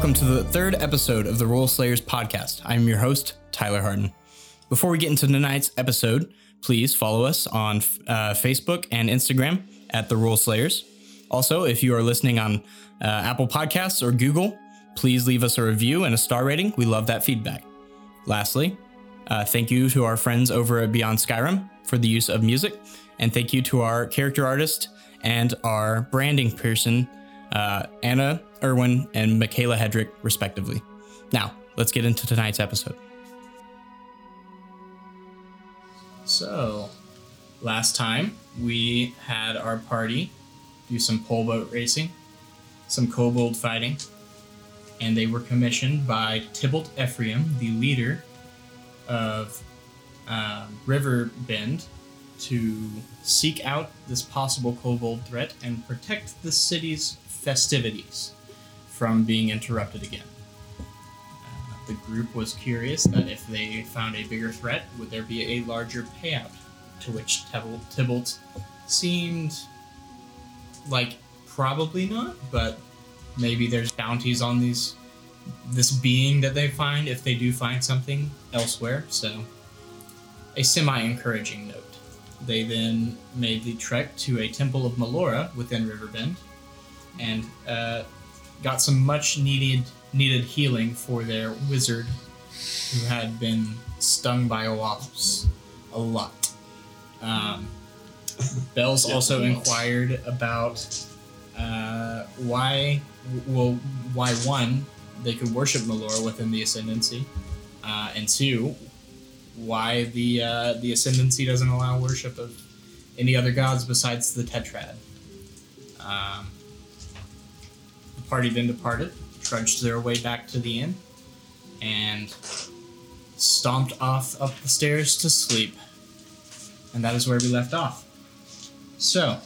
Welcome to the third episode of the Roll Slayers podcast. I'm your host, Tyler Harden. Before we get into tonight's episode, please follow us on uh, Facebook and Instagram at the Roll Slayers. Also, if you are listening on uh, Apple Podcasts or Google, please leave us a review and a star rating. We love that feedback. Lastly, uh, thank you to our friends over at Beyond Skyrim for the use of music, and thank you to our character artist and our branding person, uh, Anna Irwin and Michaela Hedrick, respectively. Now, let's get into tonight's episode. So, last time we had our party do some pole boat racing, some kobold fighting, and they were commissioned by Tybalt Ephraim, the leader of uh, River Bend, to seek out this possible kobold threat and protect the city's festivities from being interrupted again. Uh, the group was curious that if they found a bigger threat, would there be a larger payout? To which Tybalt, Tybalt seemed like probably not, but maybe there's bounties on these this being that they find if they do find something elsewhere. So, a semi encouraging note. They then made the trek to a temple of Melora within Riverbend, and uh, got some much needed needed healing for their wizard, who had been stung by a wasps a lot. Um, Bells also inquired about uh, why, well, why one they could worship Melora within the Ascendancy, uh, and two, why the uh, the Ascendancy doesn't allow worship of any other gods besides the Tetrad. Um, party then departed, trudged their way back to the inn, and stomped off up the stairs to sleep. And that is where we left off. So,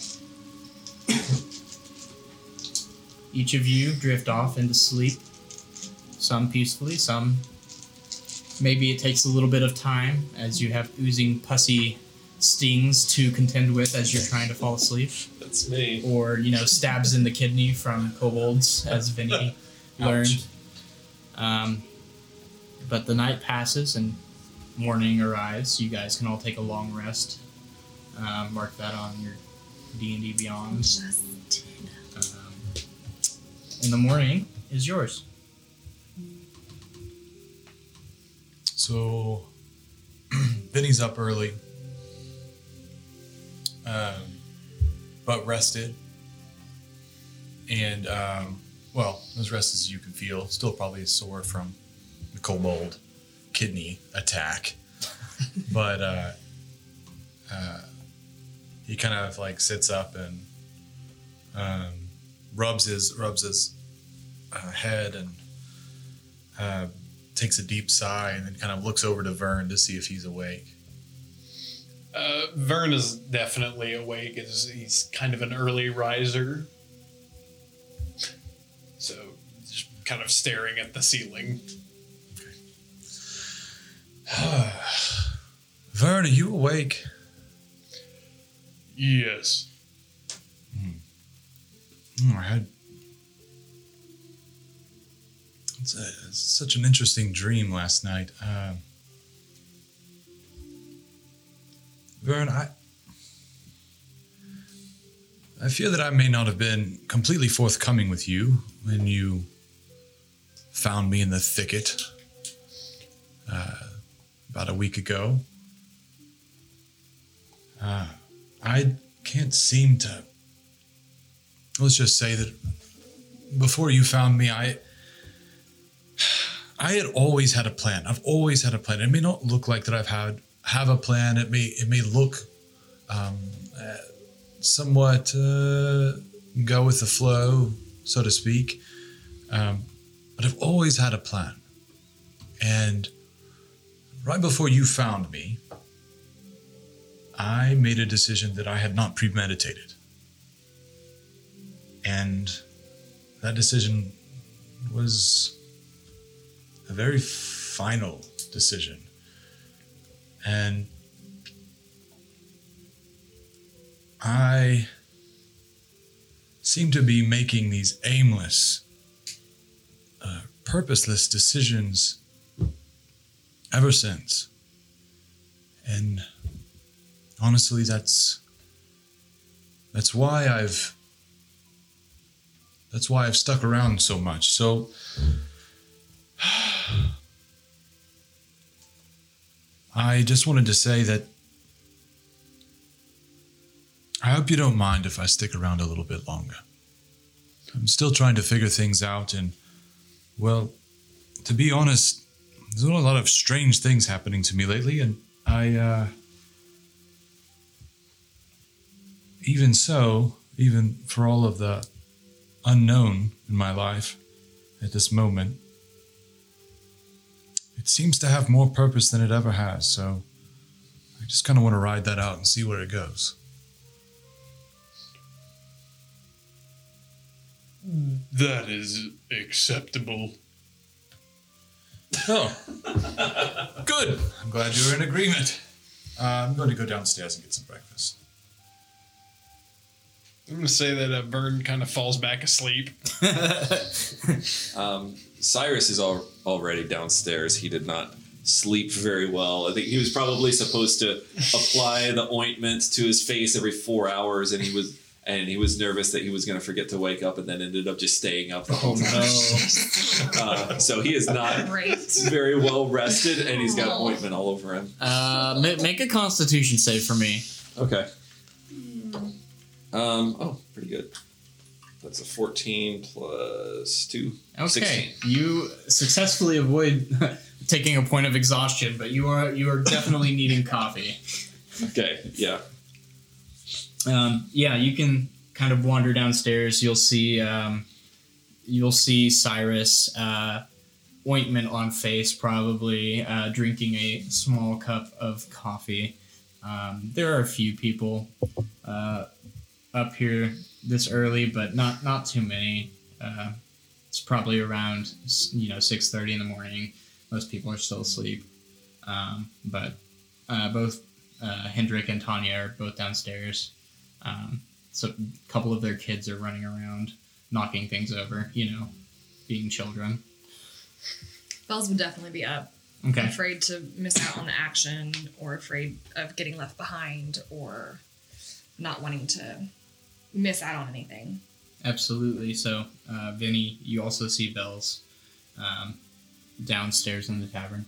each of you drift off into sleep, some peacefully, some maybe it takes a little bit of time as you have oozing pussy stings to contend with as you're trying to fall asleep, That's me. or you know stabs in the kidney from kobolds, as Vinny learned. Um, but the night passes and morning arrives. You guys can all take a long rest. Uh, mark that on your D and D Beyond. Um, and the morning is yours. So, Vinny's up early, um, but rested, and um, well, as rested as you can feel. Still probably sore from the kobold kidney attack, but uh, uh, he kind of like sits up and um, rubs his rubs his uh, head and. Uh, takes a deep sigh and then kind of looks over to Vern to see if he's awake. Uh, Vern is definitely awake. Is he's kind of an early riser, so just kind of staring at the ceiling. Vern, are you awake? Yes. Oh, I had it's, a, it's such an interesting dream last night. Um Vern, I I fear that I may not have been completely forthcoming with you when you found me in the thicket uh, about a week ago. Uh, I can't seem to. Let's just say that before you found me, I. I had always had a plan. I've always had a plan. It may not look like that I've had have a plan. It may it may look um, somewhat uh, go with the flow, so to speak. Um, but I've always had a plan. And right before you found me, I made a decision that I had not premeditated. And that decision was a very final decision. And I seem to be making these aimless uh, purposeless decisions ever since. And honestly, that's that's why I've that's why I've stuck around so much. So I just wanted to say that I hope you don't mind if I stick around a little bit longer. I'm still trying to figure things out, and, well, to be honest, there's been a lot of strange things happening to me lately, and I, uh. Even so, even for all of the unknown in my life at this moment, it seems to have more purpose than it ever has, so I just kind of want to ride that out and see where it goes. That is acceptable. Oh, good. I'm glad you're in agreement. Uh, I'm going to go downstairs and get some breakfast. I'm gonna say that uh, Vern kind of falls back asleep. Um, Cyrus is al- already downstairs. He did not sleep very well. I think he was probably supposed to apply the ointment to his face every four hours, and he was and he was nervous that he was going to forget to wake up, and then ended up just staying up the whole time. Uh, so he is not Great. very well rested, and he's got ointment all over him. Uh, ma- make a Constitution save for me. Okay. Um. Oh, pretty good. That's a fourteen plus two. Okay, 16. you successfully avoid taking a point of exhaustion, but you are you are definitely needing coffee. Okay. Yeah. Um, yeah, you can kind of wander downstairs. You'll see um, you'll see Cyrus uh, ointment on face, probably uh, drinking a small cup of coffee. Um, there are a few people uh, up here this early, but not not too many. Uh, it's probably around you know six thirty in the morning. Most people are still asleep, um, but uh, both uh, Hendrik and Tanya are both downstairs. Um, so a couple of their kids are running around, knocking things over. You know, being children. Bells would definitely be up. Okay. Afraid to miss out on the action, or afraid of getting left behind, or not wanting to miss out on anything. Absolutely. So, uh, Vinny, you also see Bells um, downstairs in the tavern,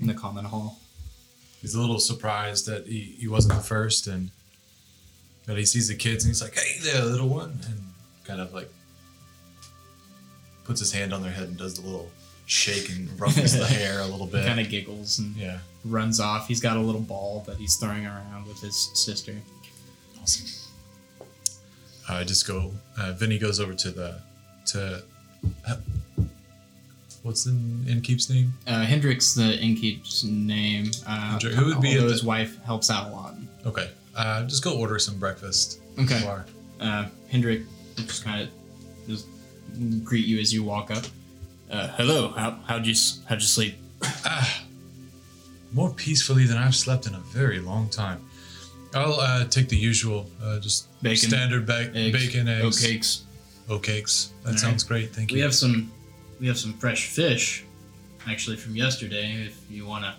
in the common hall. He's a little surprised that he, he wasn't the first, and that he sees the kids, and he's like, "Hey there, little one," and kind of like puts his hand on their head and does the little shake and ruffles the hair a little bit. Kind of giggles and yeah, runs off. He's got a little ball that he's throwing around with his sister. awesome. I just go. Uh, Vinny goes over to the to. Uh, what's the innkeep's name? Uh, Hendrik's the innkeep's name. Uh, who would be the- his wife helps out a lot. Okay, uh, just go order some breakfast. Okay. Bar. Uh, Hendrik just kind of just greet you as you walk up. Uh, hello. How how'd you how'd you sleep? Ah, more peacefully than I've slept in a very long time. I'll uh, take the usual, uh, just Bacon, standard ba- Eggs, bacon, eggs, oat cakes. oat cakes. That All sounds great. Thank you. We have some we have some fresh fish, actually from yesterday. If you wanna.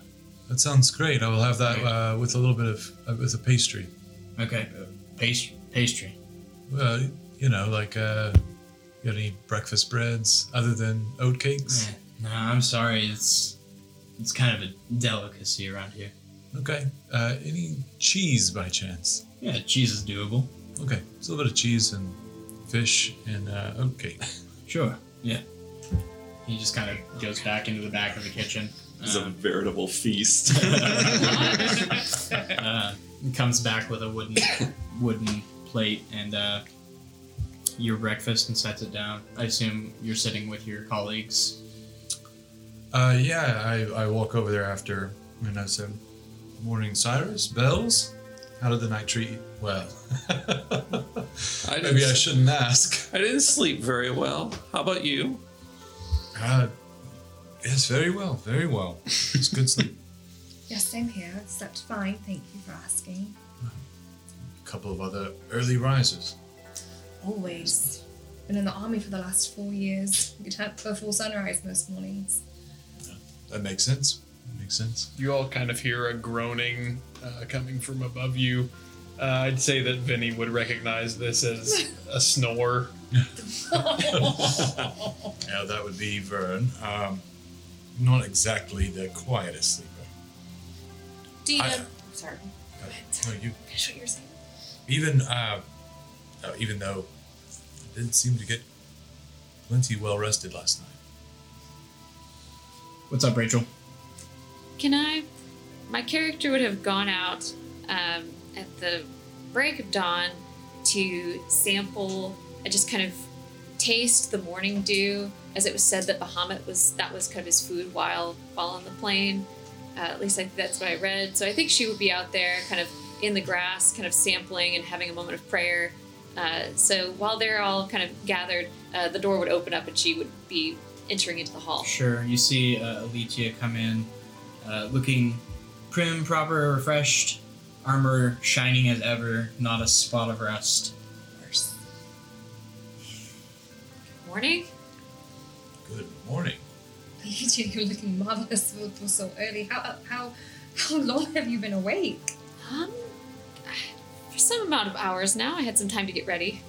that sounds great. I will have that uh, with a little bit of uh, with a pastry. Okay. Pastry. Pastry. Well, you know, like uh, you got any breakfast breads other than oat cakes? Eh, no, I'm sorry. It's it's kind of a delicacy around here. Okay. Uh, any cheese by chance? Yeah, cheese is doable. Okay, just a little bit of cheese and fish and uh, oat cake. Sure. Yeah. He just kind of goes back into the back of the kitchen. It's a Um, veritable feast. uh, comes back with a wooden wooden plate and uh, your breakfast and sets it down. I assume you're sitting with your colleagues. Uh, yeah, I, I walk over there after and I said, "Morning, Cyrus. Bells. How did the night treat you?" Well, I maybe I shouldn't ask. I didn't sleep very well. How about you? Uh, yes, very well, very well. It's good sleep. Yes, same here. Slept fine. Thank you for asking. A couple of other early risers. Always. been in the army for the last four years. Get up before sunrise most mornings. That makes sense. Makes sense. You all kind of hear a groaning uh, coming from above you. Uh, I'd say that Vinny would recognize this as a snore. Yeah, that would be Vern. Um, not exactly the quietest sleeper. Do you I- know? Sorry. Uh, no, you Finish what you're saying. even uh, uh, even though I didn't seem to get plenty well rested last night. What's up, Rachel? Can I? My character would have gone out um, at the break of dawn to sample, uh, just kind of taste the morning dew, as it was said that Bahamut was that was kind of his food while while on the plane. Uh, at least I, that's what I read. So I think she would be out there, kind of in the grass, kind of sampling and having a moment of prayer. Uh, so while they're all kind of gathered, uh, the door would open up and she would be entering into the hall. Sure. You see uh, Alicia come in, uh, looking prim, proper, refreshed, armor shining as ever, not a spot of rust. Worse. Morning. Good morning. Alicia, you're looking marvelous for, for so early. How how how long have you been awake? Um, for some amount of hours now, I had some time to get ready.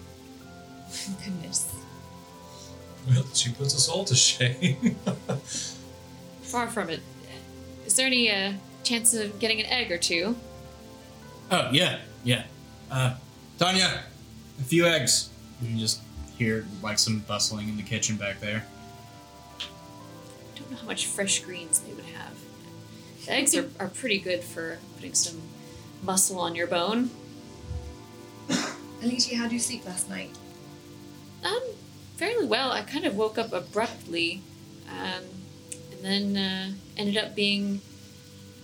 Oh, goodness. Well, she puts us all to shame. Far from it. Is there any uh, chance of getting an egg or two? Oh yeah, yeah. Uh, Tanya, a few eggs. And you just hear like some bustling in the kitchen back there. I don't know how much fresh greens they would have. The eggs are, are pretty good for putting some muscle on your bone. Alicia, how did you sleep last night? Um, fairly well. I kind of woke up abruptly, um, and then uh, ended up being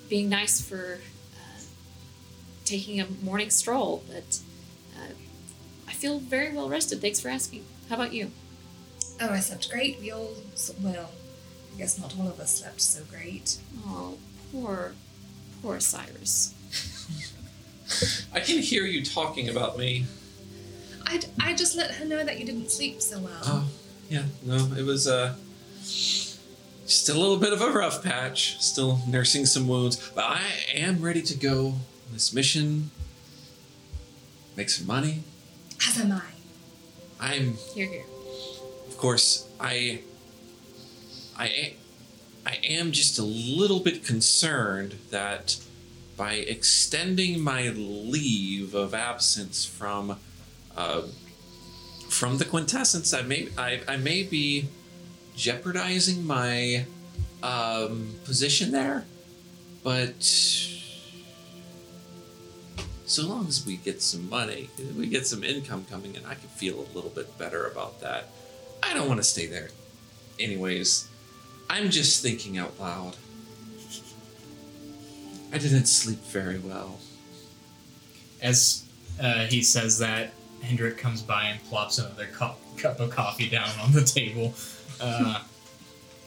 being nice for uh, taking a morning stroll. But uh, I feel very well rested. Thanks for asking. How about you? Oh, I slept great. We all, well, I guess not all of us slept so great. Oh, poor, poor Cyrus. I can hear you talking about me. I, I just let her know that you didn't sleep so well. Oh, yeah, no, it was uh, just a little bit of a rough patch. Still nursing some wounds, but I am ready to go on this mission. Make some money. As am I. I'm, Here, here. of course, I I I am just a little bit concerned that by extending my leave of absence from, uh, from the quintessence, I may, I, I may be jeopardizing my um, position there, but so long as we get some money, we get some income coming in, I can feel a little bit better about that. I don't want to stay there. Anyways, I'm just thinking out loud. I didn't sleep very well. As uh, he says that, Hendrik comes by and plops another cup, cup of coffee down on the table. Uh,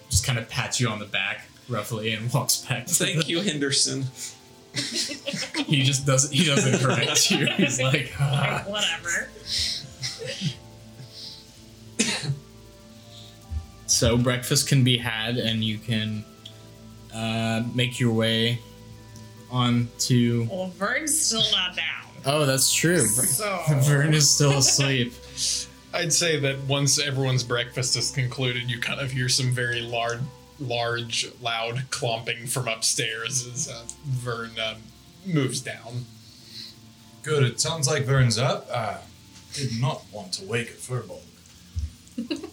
just kind of pats you on the back roughly and walks back. Thank you, Henderson. He just doesn't. He doesn't correct you. He's like, "Ah." Whatever. so breakfast can be had, and you can uh, make your way on to. Well, Vern's still not down. Oh, that's true. So. Vern is still asleep. I'd say that once everyone's breakfast is concluded, you kind of hear some very large, large, loud clomping from upstairs as uh, Vern um, moves down. Good. It sounds like Vern's up. Uh, did not want to wake a furball.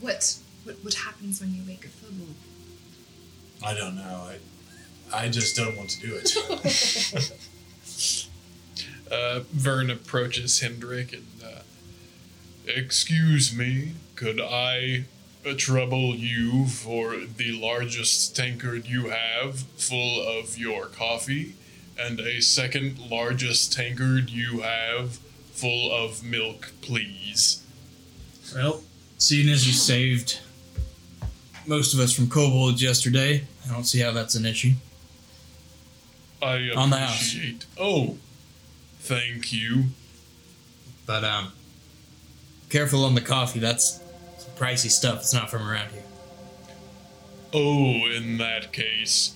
What, what what happens when you wake a furball? I don't know. I, I just don't want to do it. Uh, Vern approaches Hendrik and, uh, Excuse me, could I trouble you for the largest tankard you have full of your coffee, and a second largest tankard you have full of milk, please? Well, seeing as you saved most of us from kobolds yesterday, I don't see how that's an issue. I On the house. appreciate. Oh, thank you. But um, careful on the coffee. That's some pricey stuff. It's not from around here. Oh, in that case,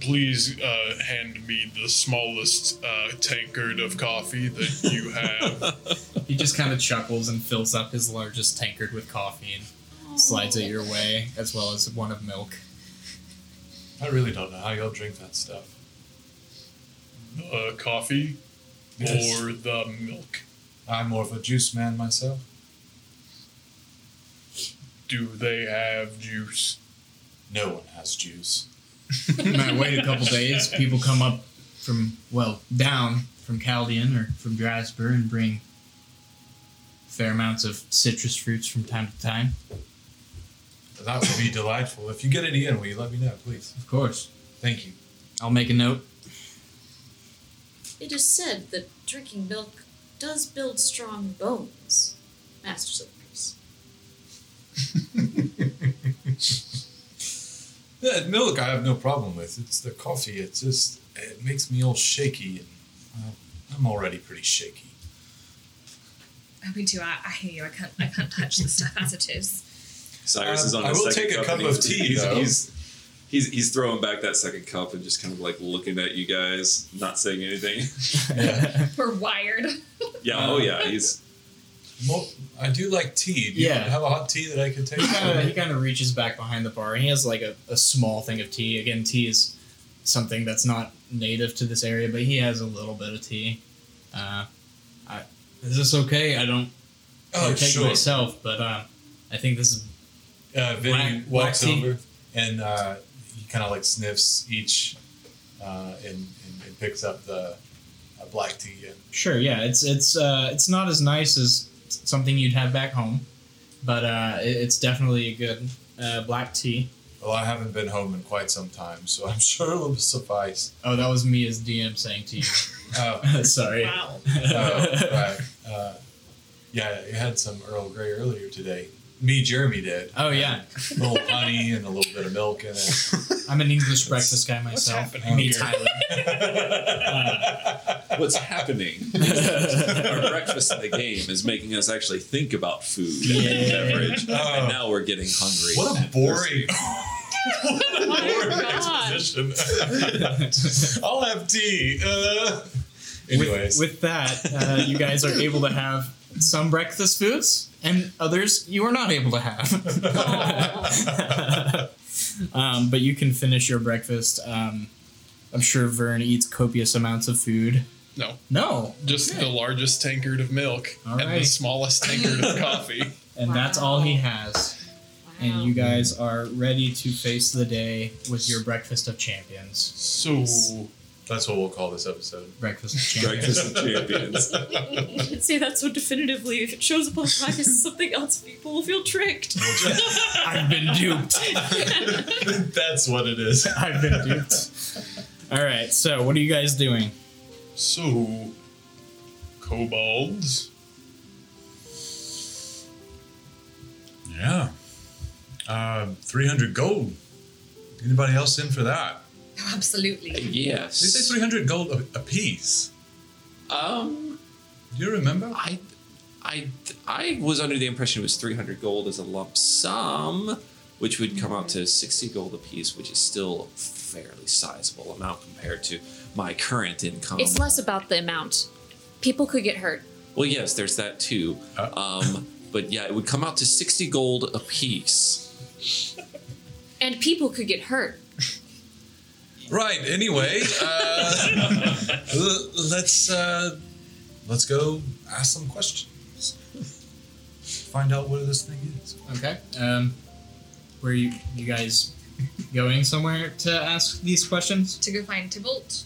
please uh, hand me the smallest uh, tankard of coffee that you have. He just kind of chuckles and fills up his largest tankard with coffee and slides it your way, as well as one of milk. I really don't know how y'all drink that stuff. uh, coffee Yes. or the milk. I'm more of a juice man myself. Do they have juice? No one has juice. You might wait a couple days. People come up from, well, down from Chaldean or from Drasper and bring fair amounts of citrus fruits from time to time. That would be delightful. If you get any in, will you let me know, please? Of course. Thank you. I'll make a note. It is said that drinking milk does build strong bones, Masters of the Priest. Milk I have no problem with. It's the coffee. It just it makes me all shaky, and uh, I'm already pretty shaky. Oh, me too. I, I hear you. I can't. I can't touch the stuff as it is. Cyrus Um, is on I his will second take a cup cup of he's- tea, He's, though. he's, he's he's throwing back that second cup and just kind of like looking at you guys, not saying anything. Yeah. We're wired. yeah. Oh yeah. He's Mo- I do like tea. Do you Yeah. have a hot tea that I can take? He kind of he kind of reaches back behind the bar and he has like a, a small thing of tea. Again, tea is something that's not native to this area, but he has a little bit of tea. Uh, I, is this okay? I don't oh, partake sure. myself, but uh, I think this is Uh, Vinny walks tea. over and uh, he kind of like sniffs each uh, and, and, and picks up the uh, black tea. And sure. Yeah, it's it's uh, it's not as nice as something you'd have back home, but uh, it, it's definitely a good uh, black tea. well, I haven't been home in quite some time, so I'm sure it'll suffice. Oh, that was me as DM saying to you. Oh, Sorry. Wow. oh right. Uh, yeah, you had some Earl Grey earlier today. Me, Jeremy did. Oh yeah, A little honey and a little bit of milk in it. I'm an English breakfast guy myself. happening Me, here? Tyler. what's happening. Our breakfast in the game is making us actually think about food Yeah. and beverage, Oh. and now we're getting hungry. What a boring. Oh my boring God. exposition. I'll have tea. Uh, anyways, With, with that, uh, you guys are able to have some breakfast foods, and others you are not able to have. um, but you can finish your breakfast. Um, I'm sure Vern eats copious amounts of food. No, No, just Okay. the largest tankard of milk All and the smallest tankard of coffee. and that's all he has. And you guys are ready to face the day with your breakfast of champions. So that's what we'll call this episode. Breakfast of champions. breakfast of champions? You can say that so definitively. If it shows up on podcast as something else, people will feel tricked. I've been duped. that's what it is. I've been duped. All right, so what are you guys doing? so kobolds. Yeah. Um, 300 gold. Anybody else in for that? Absolutely. Yes. They say 300 gold a, a piece. Um, Do you remember? I, I, I was under the impression it was 300 gold as a lump sum, which would come out to 60 gold a piece, which is still a fairly sizable amount compared to my current income. It's less about the amount. People could get hurt. Well, yes, there's that too. Uh. Um, but yeah, it would come out to 60 gold a piece. And people could get hurt. Right. Anyway, uh, let's uh, let's go ask some questions. Find out what this thing is. Okay. Um, where you you guys going somewhere to ask these questions? To go find Tybalt.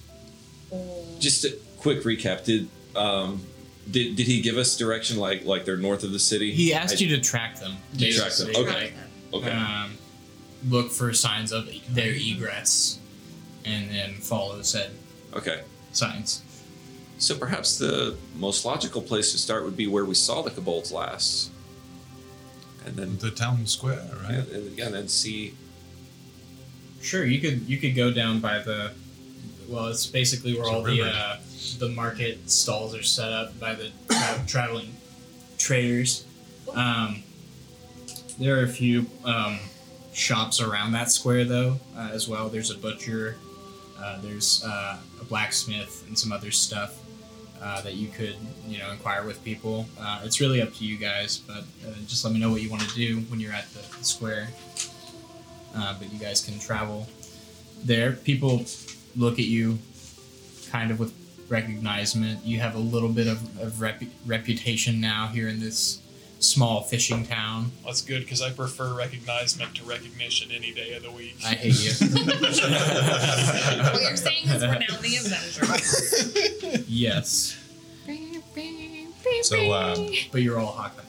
Or Just a quick recap. Did um, did, did he give us direction like like they're north of the city? He asked I- you to track them. To track them, basically, okay. like, Okay. Um, look for signs of their egrets, and then follow said Okay. signs. So perhaps the most logical place to start would be where we saw the kobolds last, and then The town square, right? and, and, yeah, and then see. Sure, you could you could go down by the. Well, it's basically where It's all the uh, the market stalls are set up by the tra- traveling traders. Um, there are a few um, shops around that square, though, uh, as well. There's a butcher, uh, there's uh, a blacksmith, and some other stuff uh, that you could, you know, inquire with people. Uh, it's really up to you guys, but uh, just let me know what you want to do when you're at the, the square. But you guys can travel there. People look at you kind of with recognizement. You have a little bit of, of repu- reputation now here in this small fishing town. That's good because I prefer recognizement to recognition any day of the week. I hate you. what you're saying is we're now the Avengers. yes, So, um, but you're all Hawkeye.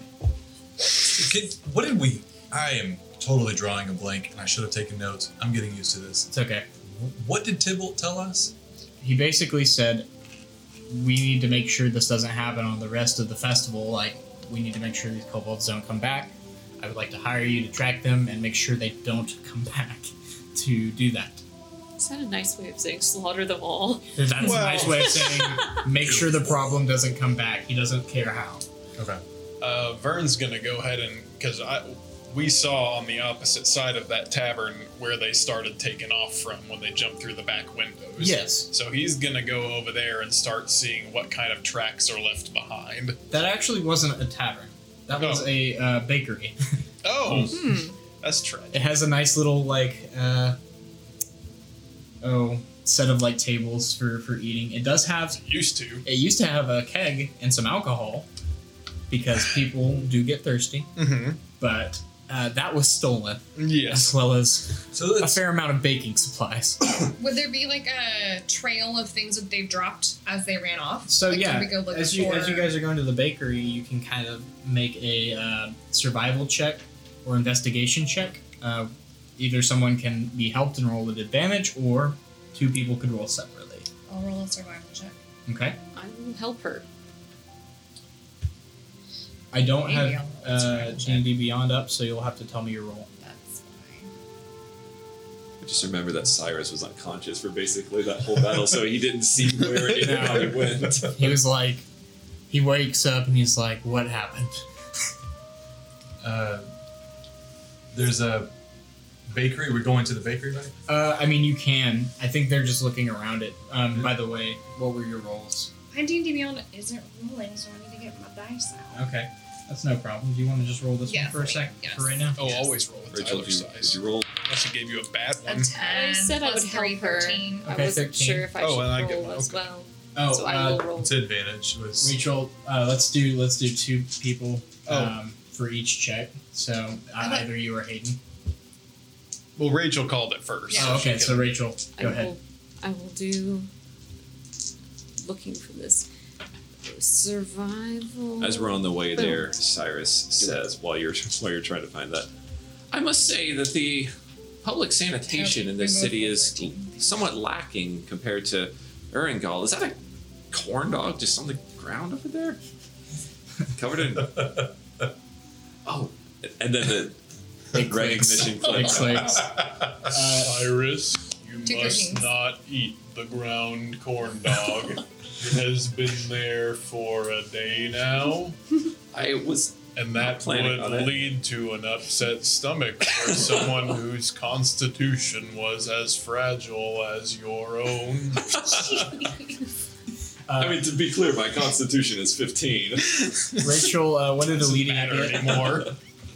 Can, what did we? I am totally drawing a blank, and I should have taken notes. I'm getting used to this. It's okay. What did Tybalt tell us? He basically said, "We need to make sure this doesn't happen on the rest of the festival. Like, we need to make sure these kobolds don't come back. I would like to hire you to track them and make sure they don't come back to do that." Is that a nice way of saying slaughter them all? That's Well- a nice way of saying make sure the problem doesn't come back. He doesn't care how. Okay. Uh, Vern's gonna go ahead and because I we saw on the opposite side of that tavern where they started taking off from when they jumped through the back windows. Yes. So he's gonna go over there and start seeing what kind of tracks are left behind. That actually wasn't a tavern. That was Oh. a uh, bakery. Oh, Hmm. that's tragic. It has a nice little like uh, oh set of like tables for for eating. It does have. Used to. It used to have a keg and some alcohol because people do get thirsty, Mm-hmm. but uh, that was stolen Yes. as well as So a fair amount of baking supplies. Would there be like a trail of things that they've dropped as they ran off? So like, yeah, can we go look as you for... as you guys are going to the bakery, you can kind of make a uh, survival check or investigation check. Uh, either someone can be helped and roll with advantage, or two people could roll separately. I'll roll a survival check. Okay. I will help her. I don't Maybe have I'll roll a uh, survival check. D&D Beyond up, so you'll have to tell me your roll. That's fine. Just remember that Cyrus was unconscious for basically that whole battle, so he didn't see where anybody went. He was like, he wakes up and he's like, "What happened?" Uh, there's a bakery. We're going to the bakery, right? Uh, I mean, you can. I think they're just looking around it. Um, by the way, what were your rolls? My D&D Beyond isn't rolling, so I need to get my dice out. Okay, that's no problem. Do you want to just roll this Yeah, one for a second sec me, for right now? Oh, always roll with Rachel, Tyler's did you, size. you roll? Unless he gave you a bad A one. 10 I said I plus would help 3, her. 13. I Okay, wasn't 13. sure if I Oh, should and I get roll one, as okay. well. Oh, so I uh, will roll. It's advantage. Was Rachel, uh, let's do let's do two people Oh. um, for each check. So uh, I either you or Hayden. Well, Rachel called it first. Yeah. Oh, okay. So Rachel, I go will, ahead. I will do. Looking for this survival. As we're on the way there, Cyrus says, while you're while you're trying to find that, I must say that the public sanitation in this city is somewhat lacking compared to Uringal. Is that a corn dog just on the ground over there, covered in? Oh, and then the It clicks. recognition It clicks. clicks. Uh, Cyrus, you Two must thirteens. not eat the ground corn dog. it has been there for a day now, I was and that planning on would it. lead to an upset stomach for someone whose constitution was as fragile as your own. uh, I mean, to be clear, my constitution is 15. Rachel, uh, what did the Doesn't leading matter idea? anymore.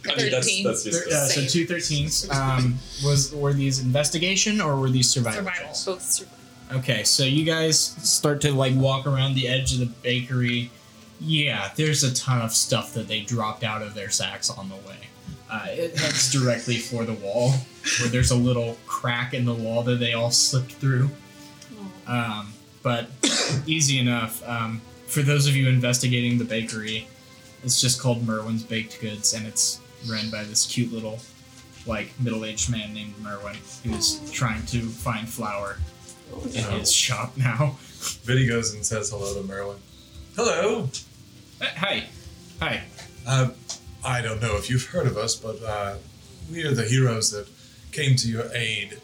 I mean, that's, 13. that's just Thir- uh, so Same. two 13s. Um, was were these investigation or were these survival? Survival. checks? Both survival. Okay, so you guys start to like walk around the edge of the bakery. Yeah, there's a ton of stuff that they dropped out of their sacks on the way. Uh, it heads directly for the wall, where there's a little crack in the wall that they all slipped through. Um, but easy enough. Um, for those of you investigating the bakery, it's just called Merwin's Baked Goods, and it's run by this cute little, like middle-aged man named Merwin, who's trying to find flour in his shop now. Vinny goes and says hello to Merlin. Hello. Uh, hi, hi. Uh, I don't know if you've heard of us, but uh, we are the heroes that came to your aid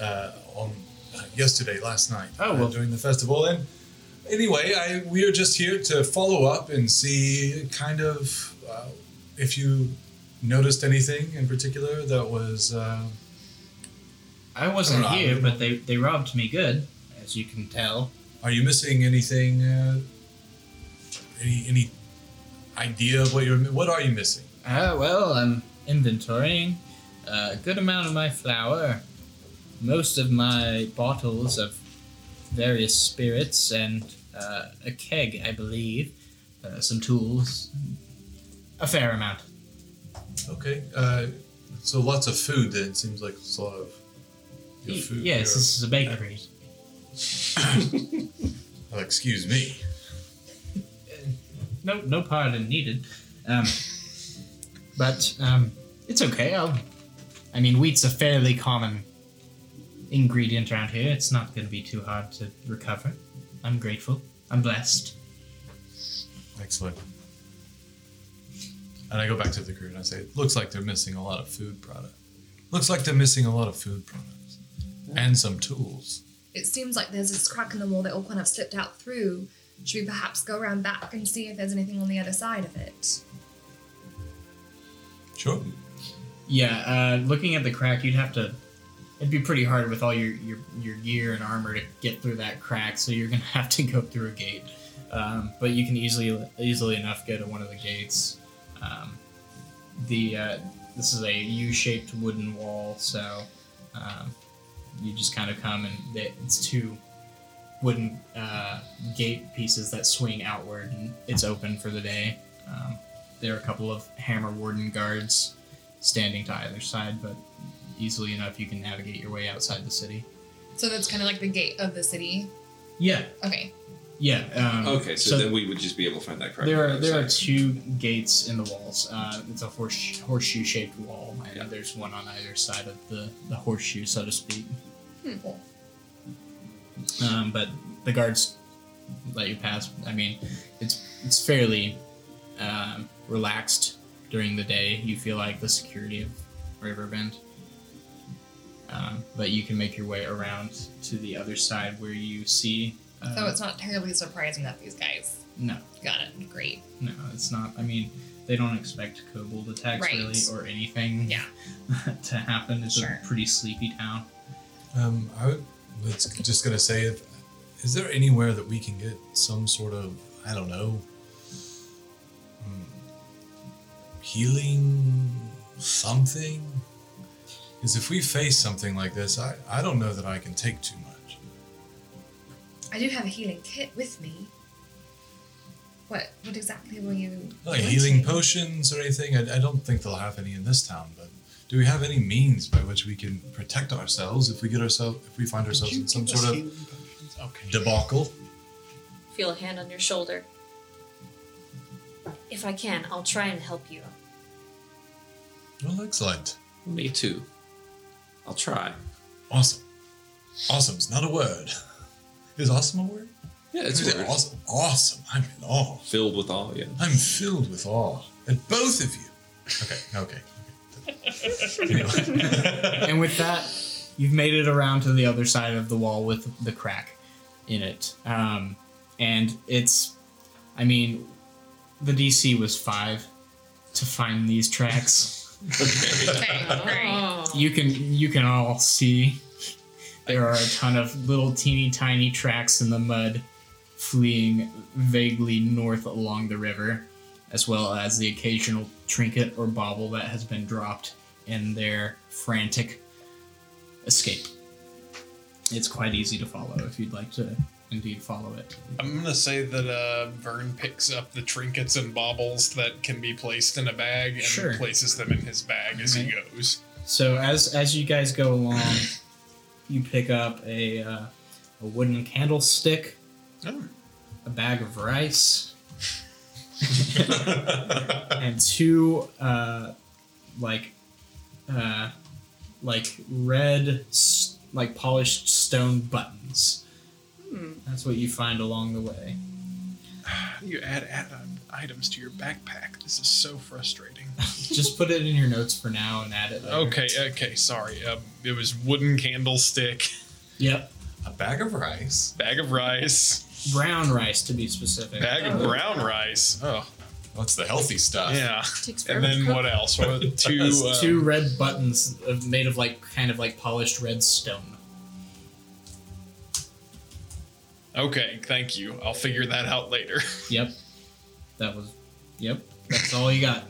uh, on uh, yesterday, last night, Oh, uh, well- during the festival. And anyway, I, we are just here to follow up and see kind of uh, if you noticed anything in particular that was. Uh, I wasn't Alright. here, but they, they robbed me good, as you can tell. are you missing anything? Uh, any any idea of what you're? What are you missing? Uh, well, I'm inventorying a good amount of my flour, most of my bottles of various spirits, and uh, a keg, I believe, uh, some tools, a fair amount. Okay. Uh, so lots of food. Then it seems like it's a lot of food. yes, your- this is a bakery. Oh, excuse me. No, no pardon needed. Um, but um, it's okay. I'll. I mean, wheat's a fairly common ingredient around here. It's not going to be too hard to recover. I'm grateful. I'm blessed. Excellent. And I go back to the crew and I say, it looks like they're missing a lot of food product. Looks like they're missing a lot of food products. And some tools. It seems like there's this crack in the wall that all kind of slipped out through. Should we perhaps go around back and see if there's anything on the other side of it? Sure. Yeah, uh, looking at the crack, you'd have to. It'd be pretty hard with all your, your, your gear and armor to get through that crack, so you're gonna have to go through a gate. Um, but you can easily easily enough go to one of the gates. Um, the uh, this is a U-shaped wooden wall, so um, you just kind of come and they, it's two wooden uh, gate pieces that swing outward, and it's open for the day. Um, there are a couple of hammer warden guards standing to either side, but easily enough you can navigate your way outside the city. So that's kind of like the gate of the city. Yeah, Okay. Yeah. Um, Okay, so, then we would just be able to find that crack. there are the there are two gates in the walls. Uh, it's a horse, horseshoe shaped wall, and Yeah. there's one on either side of the, the horseshoe, so to speak. Cool. Um, but the guards let you pass. I mean, it's it's fairly um, relaxed during the day. You feel like the security of Riverbend. Um, but you can make your way around to the other side where you see. Uh, So it's not terribly surprising that these guys no, got it. Great. no, it's not. I mean, they don't expect kobold attacks Right. really or anything Yeah. to happen. It's Sure. a pretty sleepy town. Um, I would, was just gonna say, if, is there anywhere that we can get some sort of, I don't know, hmm, healing something? Because if we face something like this, I, I don't know that I can take too much. I do have a healing kit with me. What? What exactly were you? Oh, like wanting? healing potions or anything? I, I don't think they'll have any in this town, but do we have any means by which we can protect ourselves if we get ourselves, if we find ourselves in some sort of Okay. debacle? Feel a hand on your shoulder. If I can, I'll try and help you. Well, excellent. Me too. I'll try. Awesome. Awesome's not a word. Is awesome a word? Yeah, it's Is it awesome. Awesome. I'm in awe. Filled with awe, yeah. I'm filled with awe. At both of you. Okay, okay. okay. Anyway. and with that, you've made it around to the other side of the wall with the crack in it. Um, and it's, I mean, the DC was five to find these tracks. Okay. Great. Oh. You can you can all see there are a ton of little teeny tiny tracks in the mud fleeing vaguely north along the river, as well as the occasional trinket or bauble that has been dropped in their frantic escape. It's quite easy to follow if you'd like to indeed follow it. I'm gonna say that uh, Vern picks up the trinkets and baubles that can be placed in a bag and Sure. places them in his bag as he goes. So as as you guys go along, you pick up a uh, a wooden candlestick, Oh. a bag of rice, and two uh, like uh, like red like polished stone buttons. That's what you find along the way. You add, add um, items to your backpack. This is so frustrating. Just put it in your notes for now and add it later. okay, okay, sorry. Um, it was wooden candlestick, Yep. A bag of rice. bag of rice, Brown rice to be specific. bag of brown rice. Oh, What's the healthy stuff? Yeah. Takes And forever to then cook. what else? What, two. There's uh, two red buttons of, made of like kind of like polished red stone. Okay, thank you. I'll figure that out later. Yep, that was. Yep, that's all you got.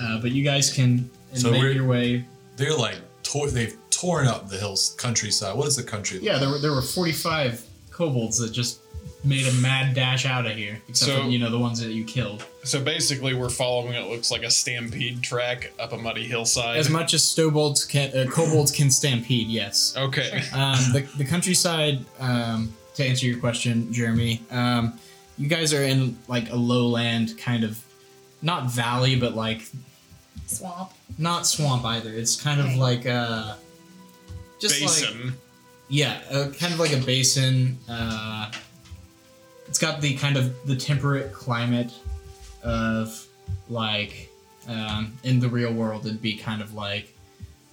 Uh, but you guys can So make your way. They're like tor- they've torn up the hills countryside. What is the country? Yeah, there were there were 45 kobolds that just made a mad dash out of here, except So- for you know the ones that you killed. So basically, we're following what looks like a stampede track up a muddy hillside. As much as stobolds can, uh, kobolds can stampede, yes. okay. Um, the, the countryside, um, to answer your question, Jeremy, um, you guys are in like a lowland kind of, not valley, but like Swamp. not swamp either. It's kind of Okay. like uh, just like Basin. yeah, uh, kind of like a basin. Uh, it's got the kind of the temperate climate of like um, in the real world it'd be kind of like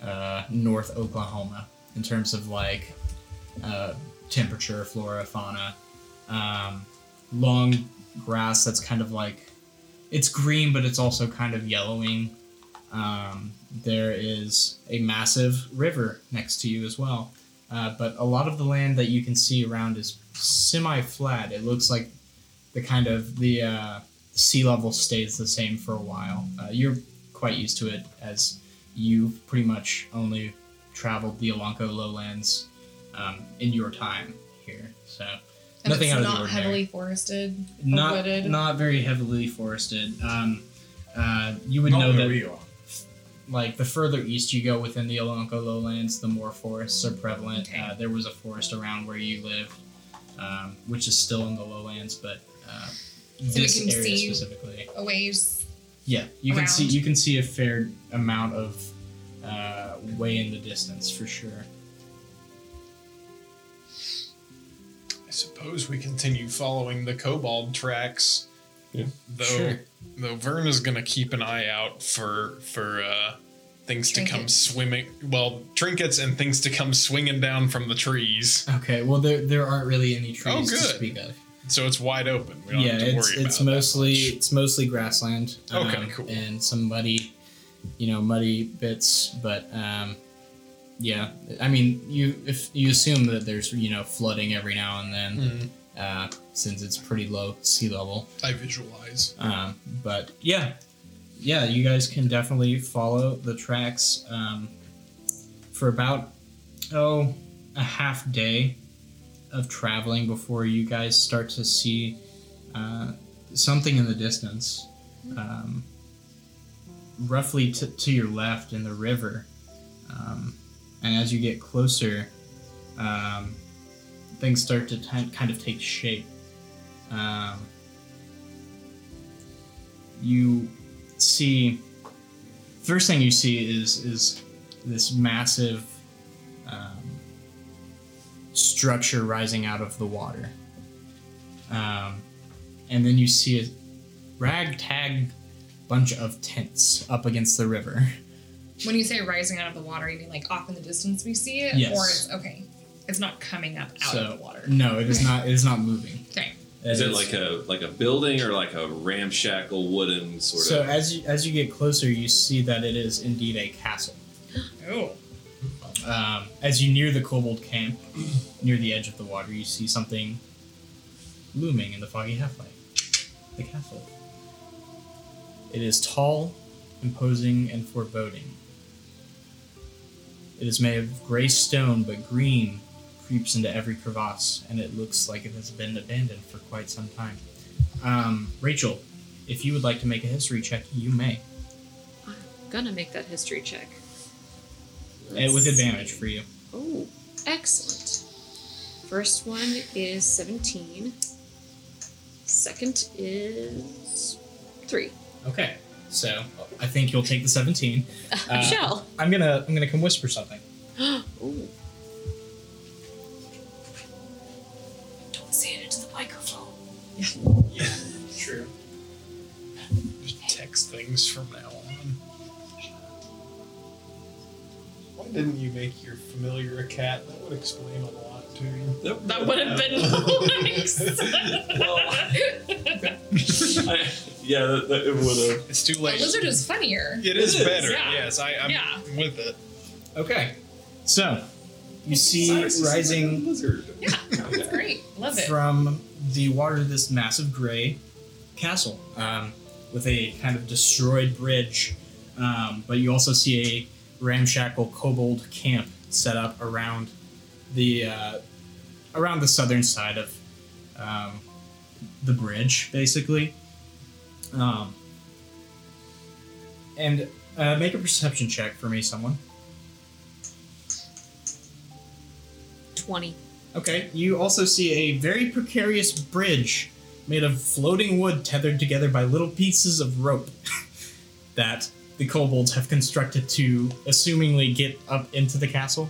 uh, North Oklahoma in terms of like uh, temperature, flora, fauna. Um, long grass that's kind of like it's green, but it's also kind of yellowing. Um, there is a massive river next to you as well. Uh, but a lot of the land that you can see around is semi-flat. It looks like the kind of the uh, sea level stays the same for a while. Uh, you're quite used to it as you pretty much only traveled the Alanko lowlands um, in your time here. So And nothing it's out of the not ordinary. heavily forested or not wooded. not very heavily forested. Um, uh, you would Not know that we are. like the further east you go within the Olanko lowlands, the more forests are prevalent. Okay. Uh, there was a forest around where you lived, um, which is still in the lowlands, but uh, we this can area see- specifically, a ways. yeah, you can see you can see a fair amount of uh, way in the distance for sure. Suppose we continue following the kobold tracks. Yeah. Though, Sure. though Vern is gonna keep an eye out for for uh, things to come swimming. Well, trinkets and things to come swinging down from the trees. Okay, well there there aren't really any trees to good. speak of. So it's wide open. We don't yeah, have to it's worry it's about mostly much. it's mostly grassland. Okay, um, cool. And some muddy, you know, muddy bits, but um, yeah. I mean, you if you assume that there's you know flooding every now and then, Mhm. uh, since it's pretty low sea level. I visualize. Um, but yeah, yeah, you guys can definitely follow the tracks um, for about oh a half day of traveling before you guys start to see uh, something in the distance, um, roughly to, to your left in the river. Um, and as you get closer, um, things start to t- kind of take shape. Um, you see first thing you see is is this massive um, structure rising out of the water um, and then you see a ragtag bunch of tents up against the river When you say rising out of the water, you mean like off in the distance we see it, Yes. or it's okay. It's not coming up out so of the water. no it is not it is not moving Okay. Is it like a like a building or like a ramshackle wooden sort so of? as you as you get closer you see that it is indeed a castle Oh. um, as you near the kobold camp, near the edge of the water, you see something looming in the foggy half-light. The castle. It is tall, imposing, and foreboding. It is made of gray stone, but green creeps into every crevasse, and it looks like it has been abandoned for quite some time. Um, Rachel, if you would like to make a history check, you may, I'm gonna make that history check. with Let's advantage see. for you. Oh, excellent. First one is 17. Second is 3. Okay, so I think you'll take the seventeen. I Uh, shall. I'm gonna I'm gonna come whisper something. Ooh. Don't say it into the microphone. Yeah, true. Just text things from now on. Why didn't you make your familiar a cat? That would explain a lot to you. That would have been nice. I, Yeah, that, that it would have. It's too A late. lizard is funnier. It is It is, better. yeah. Yes, I, I'm Yeah. with it. Okay. So, you see rising lizard. Yeah, that's great. Love it. from the water this massive gray castle um, with a kind of destroyed bridge. Um, but you also see a ramshackle kobold camp set up around the uh, around the southern side of um, the bridge, basically. Um, and uh, make a perception check for me, someone. 20. Okay, you also see a very precarious bridge made of floating wood tethered together by little pieces of rope that the kobolds have constructed to assumingly get up into the castle.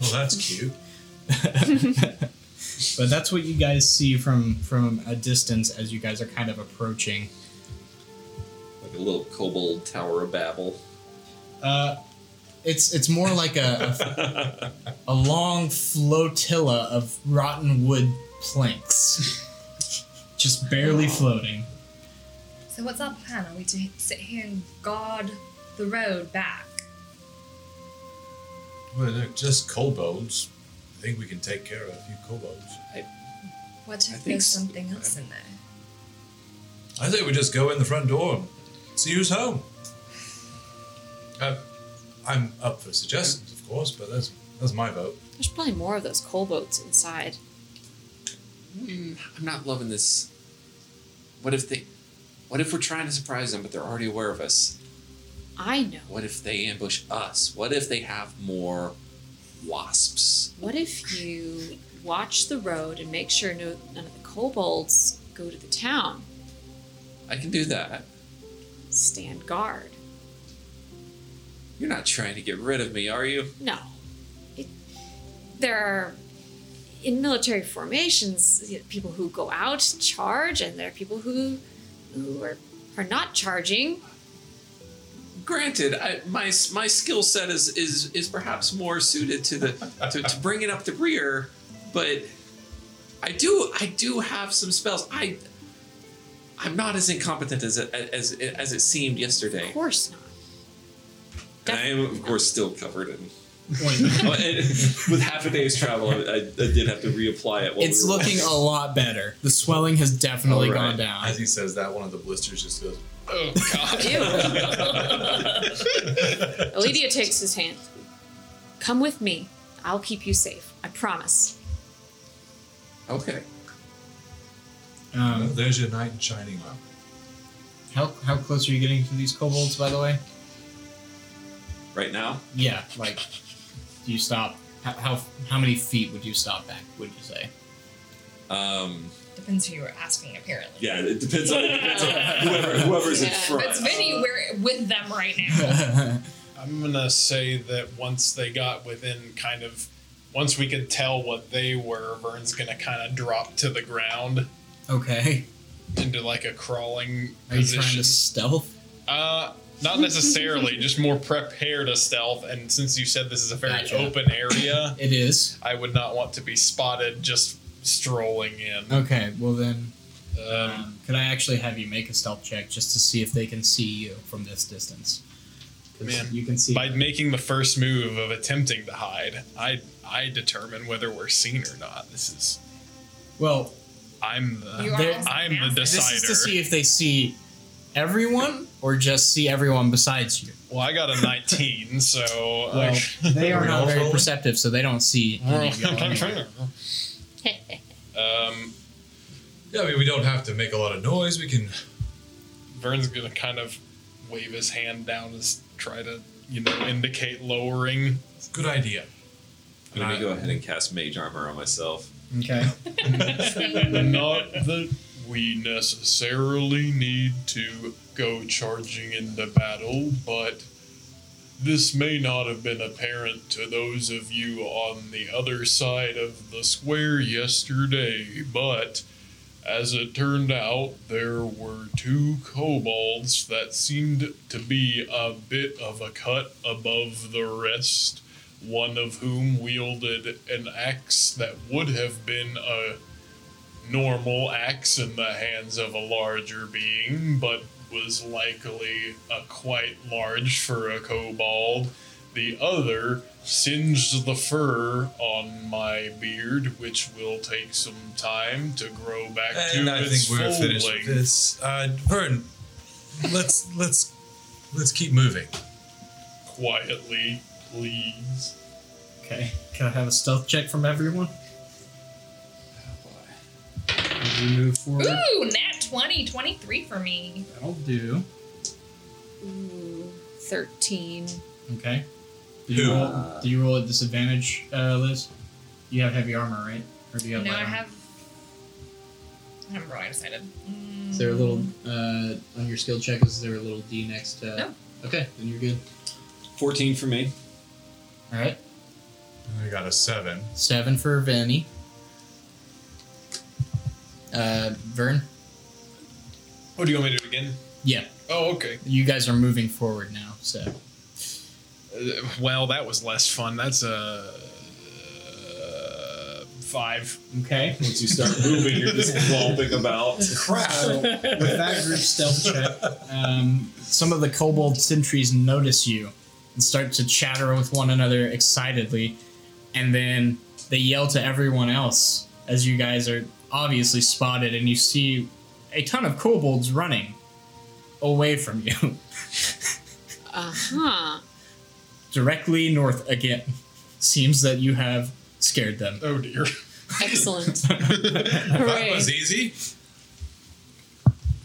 Well, that's cute. But that's what you guys see from from a distance as you guys are kind of approaching. Like a little kobold Tower of Babel. Uh, it's it's more like a a, a long flotilla of rotten wood planks, just barely floating. So what's our plan? Are we to sit here and guard the road back? Well, they're just kobolds. I think we can take care of a few kobolds. What I if think there's s- something else in there? I think we just go in the front door and see who's home. Uh, I'm up for suggestions, of course, but that's that's my vote. There's probably more of those coal boats inside. Mm, I'm not loving this. What if they. What if we're trying to surprise them, but they're already aware of us? I know. What if they ambush us? What if they have more wasps? What if you watch the road and make sure no, none of the kobolds go to the town? I can do that. Stand guard. You're not trying to get rid of me, are you? No. It, there are, in military formations, people who go out charge, and there are people who, who are, are not charging. Granted, I, my my skill set is, is is perhaps more suited to the to, to bring it up the rear, but I do I do have some spells. I I'm not as incompetent as it, as as it seemed yesterday, Of course not. and I am of course still covered in. Ointment. Well, and with half a day's travel, I, I, I did have to reapply it. While It's we were looking walking. a lot better. The swelling has definitely All right. gone down. As he says that, one of the blisters just goes. Oh God. Aledia takes his hand. Come with me. I'll keep you safe. I promise. okay. Well, Um, there's your knight in shining armor. how how close are you getting to these kobolds, by the way? Right now, Yeah, like, do you stop? How how, how many feet would you stop back? Would you say? um, Depends who you were asking, apparently. yeah, it depends on, it depends on whoever whoever's in Yeah. front. But Vinny, we're with them right now. I'm gonna say that once they got within kind of, once we could tell what they were, Vern's gonna kind of drop to the ground okay. into like a crawling Are you trying position. to stealth? Uh, not necessarily, just more prepare to stealth. And since you said this is a very Gotcha. open area, It is. I would not want to be spotted just strolling in. Okay. Well then, Um, um, could I actually have you make a stealth check just to see if they can see you from this distance? Man, you can see. by making the first move of attempting to hide, I I determine whether we're seen or not. This is well, I'm the You are There- also I'm the massive. decider. this is to see if they see everyone or just see everyone besides you. Well, I got a 19, so Well, I- they are Are not very perceptive, so they don't see any of y'all anyway. um, Yeah, I mean, we don't have to make a lot of noise. We can. Vern's gonna kind of wave his hand down as try to you know indicate lowering. Good idea. I'm gonna go ahead and cast Mage Armor on myself. Okay. Not that we necessarily need to go charging into battle, but this may not have been apparent to those of you on the other side of the square yesterday, but as it turned out, there were two kobolds that seemed to be a bit of a cut above the rest one of whom wielded an axe that would have been a normal axe in the hands of a larger being, but was likely uh, quite large for a kobold. The other singed the fur on my beard, which will take some time to grow back And to I its think we're full finished with length. this. Uh, Vern, let's let's let's keep moving. Quietly, please. Okay. Can I have a stealth check from everyone? As we move forward. Ooh, nat 20, 23 for me. That'll do. Ooh, 13. Okay. Do you, Who? roll, did you roll at disadvantage, uh, Liz? You have heavy armor, right? Or do you have No, light I armor? have. I don't remember what I decided. Mm, Is there a little uh, on your skill check? Is there a little D next to? No. Okay, then you're good. 14 for me. All right, I got a seven. seven for Vinny. Uh, Vern. Oh, do you want me to do it again? Yeah, Oh, okay. you guys are moving forward now. So Uh, well, that was less fun. That's a uh, five. okay. Once you start moving, you're just whomping about. Crap. So with that group stealth check, um, some of the kobold sentries notice you and start to chatter with one another excitedly, and then they yell to everyone else as you guys are obviously spotted, and you see a ton of kobolds running away from you, Uh huh. directly north again. Seems that you have scared them. Oh dear. Excellent. That was easy.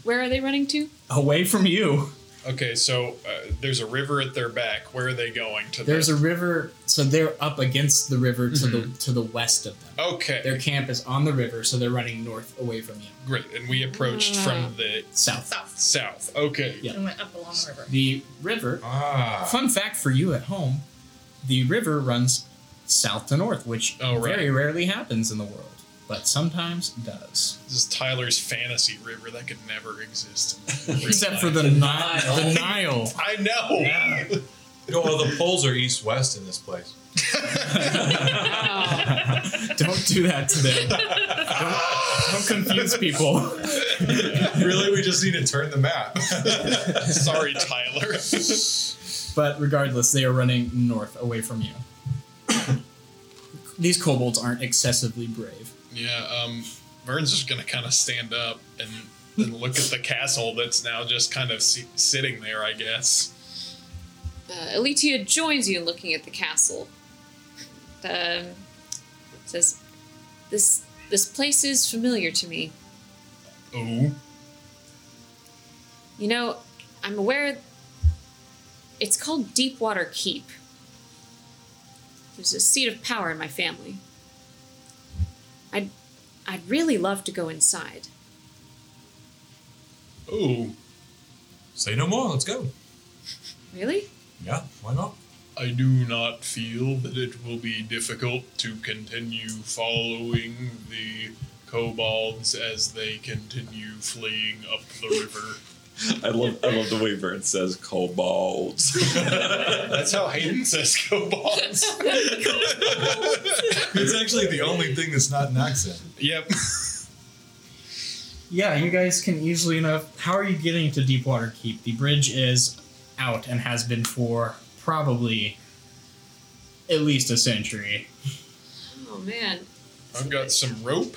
Where are they running to? Away from you. Okay, so uh, there's a river at their back. Where are they going to? There's the... a river, so they're up against the river to the to the west of them. Okay, Their camp is on the river, so they're running north away from you. great. And we approached from the South. South. south. Okay. Yeah. And went up along the river. The river, Ah. fun fact for you at home, the river runs south to north, which Oh, right. very rarely happens in the world, but sometimes does. This is Tyler's fantasy river that could never exist. Except for the Nile. The Nile. I know. Well, the poles are east-west in this place. Don't do that to them. Don't, don't confuse people. really, we just need to turn the map. Sorry, Tyler. But regardless, they are running north away from you. These kobolds aren't excessively brave. Yeah. Um. Vern's just gonna kind of stand up and, and look at the castle that's now just kind of si- sitting there. I guess. Uh, Elitia joins you in looking at the castle. Um, says, "This this place is familiar to me. Oh. You know, I'm aware. It's called Deepwater Keep. There's a seat of power in my family. I'd I'd really love to go inside. Oh. Say no more. Let's go. Really? Yeah, why not? I do not feel that it will be difficult to continue following the kobolds as they continue fleeing up the river. I love I love the way Vern says kobolds. That's how Hayden says kobolds. It's actually the only thing that's not an accent. yep. Yeah, you guys can easily enough. How are you getting to Deepwater Keep? The bridge is out and has been for probably at least a century. Oh man. I've got some rope.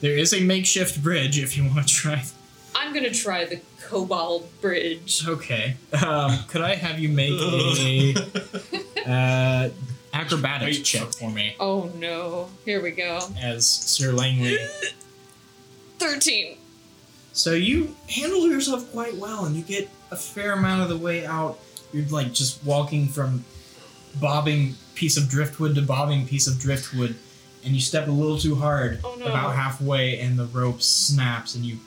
There is a makeshift bridge if you want to try. I'm gonna try the Cobalt Bridge. Okay. Um, could I have you make a uh, acrobatics Wait check for me Oh no. Here we go. as Sir Langley? 13. So you handle yourself quite well, and you get a fair amount of the way out. You're like just walking from bobbing piece of driftwood to bobbing piece of driftwood, and you step a little too hard Oh, no. about halfway, and the rope snaps, and you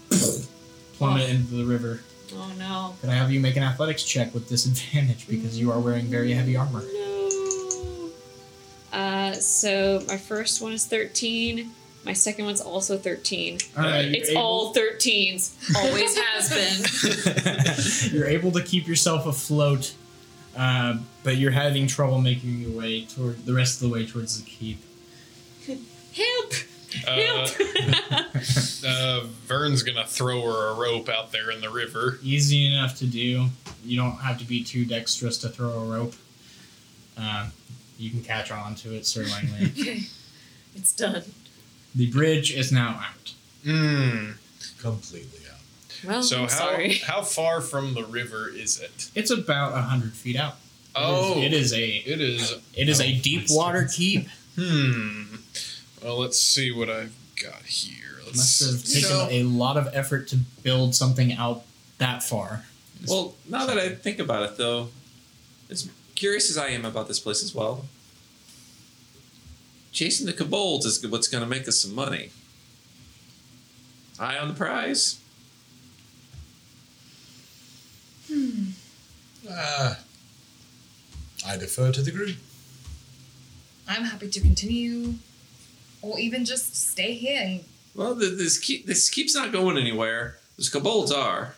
plummet into the river. Oh no. Can I have you make an athletics check with disadvantage because you are wearing very heavy armor? No. Uh, so my first one is 13. My second one's also 13. All right, It's able- all 13s. Always has been. you're able to keep yourself afloat, uh, but you're having trouble making your way toward the rest of the way towards the keep. Help! Uh, uh, Vern's gonna throw her a rope out there in the river. Easy enough to do. You don't have to be too dexterous to throw a rope. Uh, you can catch on to it, Sir Langley. Okay. It's done. the bridge is now out. Hmm. Completely out. Well, So I'm how sorry. how far from the river is it? It's about a hundred feet out. It is- Oh, it is a It is. it is a Oh, deep water keep. Hmm. Well, let's see what I've got here. Let's, Must have you taken know, a lot of effort to build something out that far. Well, now that I think about it, though, as curious as I am about this place as well, chasing the kobolds is what's going to make us some money. Eye on the prize. Hmm. Uh, I defer to the group. I'm happy to continue, or even just stay here. And Well, this keep, this keeps not going anywhere. Those kobolds are.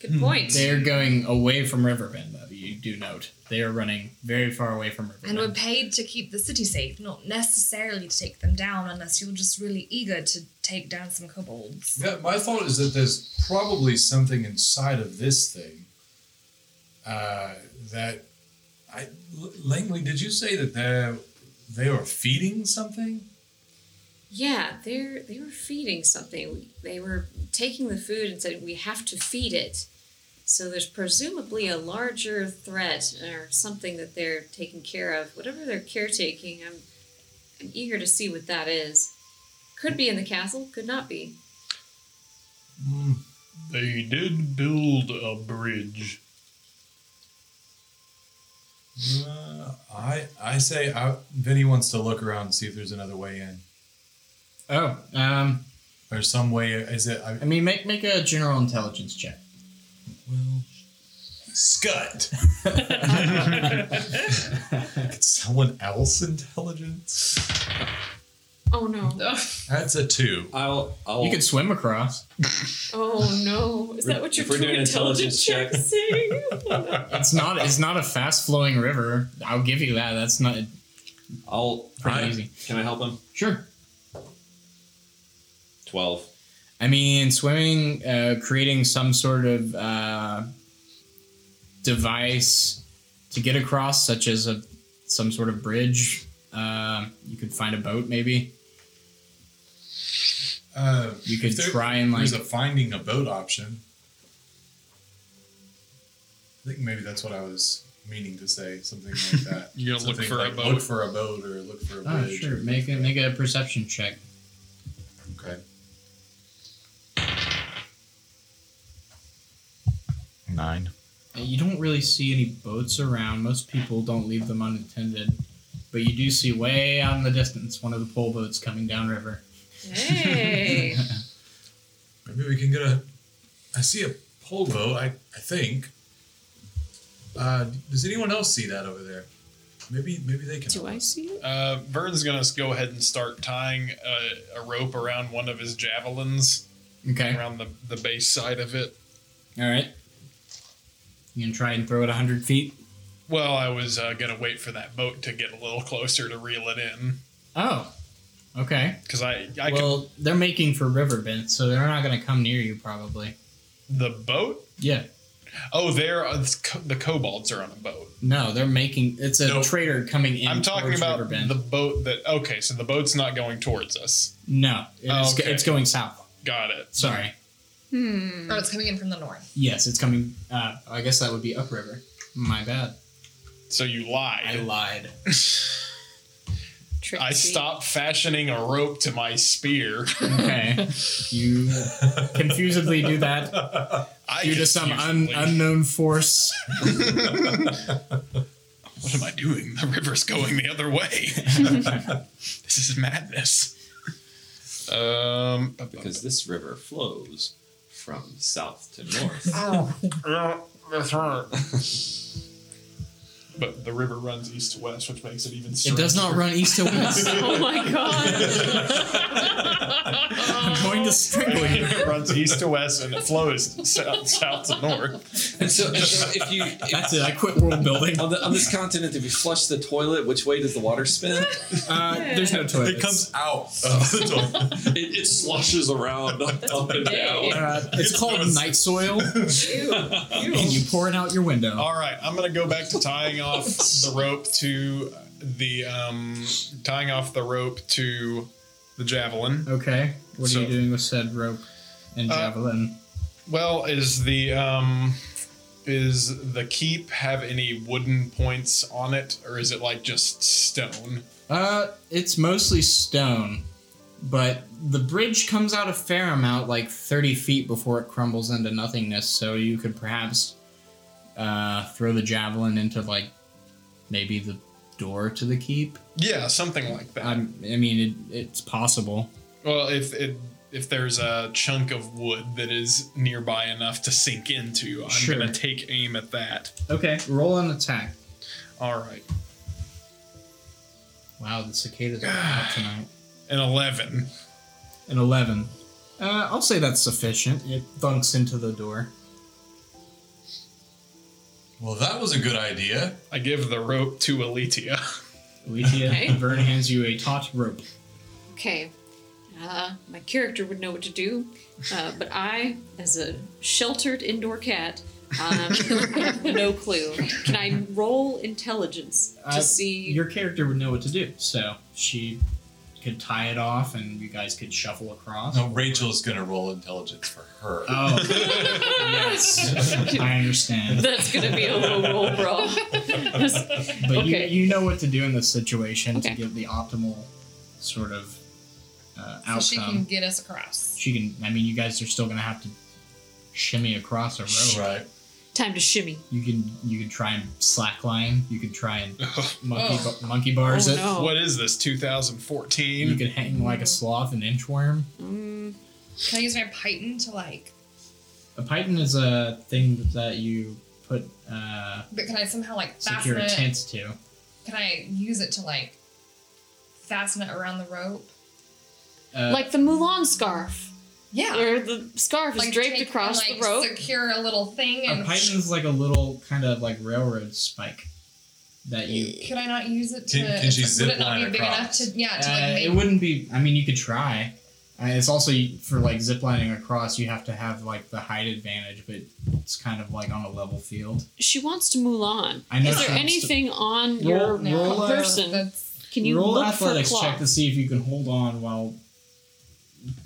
Good point. They're going away from Riverbend, though. You do note they are running very far away from Riverbend. and we're paid to keep the city safe, not necessarily to take them down, unless you're just really eager to take down some kobolds. Yeah, my thought is that there's probably something inside of this thing uh, that I L- Langley. Did you say that they they were feeding something? Yeah, they're they were feeding something. They were taking the food and said we have to feed it. So there's presumably a larger threat or something that they're taking care of. Whatever they're caretaking, I'm I'm eager to see what that is. Could be in the castle, could not be. Hmm. they did build a bridge. Uh, I I say I, Vinny wants to look around and see if there's another way in. Oh, um, There's some way. Is it? I, I mean, make make a general intelligence check. well, Scut. Could someone else intelligence? Oh no. That's a two. I'll. I'll You can swim across. Oh no. Is that what your If we're doing intelligence intelligence check saying? It's not. It's not a fast flowing river. I'll give you that. That's not I'll. pretty I- easy. Can I help him? Sure. Twelve. I mean, swimming, uh, creating some sort of uh, device to get across, such as a some sort of bridge. Uh, you could find a boat, maybe. Uh, You could there- try and like. There's a finding a boat option. I think maybe that's what I was meaning to say, something like that. You're gonna look Something for a boat? Look for a boat or look for a Oh, bridge. sure. or- Make a make a perception check. Okay. Nine. You don't really see any boats around. Most people don't leave them unattended, but you do see way out in the distance one of the pole boats coming downriver. Hey. Maybe we can get a. I see a pole boat. I I think. Uh, does anyone else see that over there? Maybe maybe they can. Do I see it? Uh, Vern's gonna go ahead and start tying a, a rope around one of his javelins, Okay. around the, the base side of it. All right. You can try and throw it hundred feet. Well, I was uh, gonna wait for that boat to get a little closer to reel it in, Oh. Okay. because I I well, they're making for Riverbend, so they're not going to come near you, probably. the boat. Yeah. Oh, they're uh, the co- kobolds are on a boat. No, they're making. It's a No. trader coming in. I'm talking about Riverbend. the boat that. Okay, so the boat's not going towards us. No, it's, Okay. it's going south. Got it. Sorry. Hmm. Oh, it's coming in from the north. Yes, it's coming. Uh, I guess that would be upriver. My bad. So you lied. I lied. Tricksy. I stop fashioning a rope to my spear. Okay. you confusedly do that I due to some un- unknown force. What am I doing? The river's going the other way. this is madness. Um, Because this river flows from south to north. yeah, that's right. But the river runs east to west, which makes it even. It does not run east to west. Oh my god. I'm going to strangle you. it runs east to west and it flows south, south to north. And so, and so if you That's it. I quit world building. on, the, on this continent, if you flush the toilet, which way does the water spin? Uh, there's no toilets. It comes out of the toilet. It, it sloshes around up and down. Uh, it's It's called gross. night soil, and you pour it out your window. All right, I'm gonna go back to tying off the rope to the um, tying off the rope to the javelin. Okay. What are So- you doing with said rope and Uh, javelin? Well, is the um, is the keep have any wooden points on it, or is it like just stone? Uh, it's mostly stone, but the bridge comes out a fair amount, like 30 feet before it crumbles into nothingness. So you could perhaps uh, throw the javelin into like maybe the door to the keep. Yeah, something like that. I'm, I mean, it, it's possible. well, if it if there's a chunk of wood that is nearby enough to sink into, I'm Sure. gonna take aim at that. Okay, roll an attack. All right, Wow, the cicadas are out tonight. an eleven. An 11. Uh, I'll say that's sufficient. It thunks into the door. Well, that was a good idea. I give the rope to Alitia. Alicia, Okay. Vern hands you a taut rope. Okay. Uh, my character would know what to do, uh, but I, as a sheltered indoor cat, um, have no clue. Can I roll intelligence to Uh, see? Your character would know what to do, so she could tie it off and you guys could shuffle across. No, Rachel is going to roll intelligence for her. Oh, yes. I understand. That's gonna be a little roll, bro. But Okay. you, you know what to do in this situation Okay. to give the optimal sort of uh, So outcome. she can get us across. She can. I mean, you guys are still going to have to shimmy across a rope. Right. Time to shimmy. You can you can try and slackline. You could try and monkey Oh. ba- monkey bars oh it. no. What is this? 2014. You 2014. could hang like a sloth, an inchworm. Mm, Can I use my python to like? A python is a thing that you put uh, But can I somehow like secure fasten a it? tent to. Can I use it to like fasten it around the rope? Uh, like the Mulan scarf, Yeah. where the scarf is like draped take across and, like, the rope. Secure a little thing a and. python is like a little kind of like railroad spike that you. Could I not use it to? Can- can she would zip it not be line big across? enough to? Yeah. To Uh, like make. it wouldn't be. I mean, you could try. Uh, it's also for like ziplining across. You have to have like the height advantage, but it's kind of like on a level field. She wants to Mulan. I know Is there wants to- anything on your No, roll, uh, person? That's, Can you roll look athletics for check to see if you can hold on while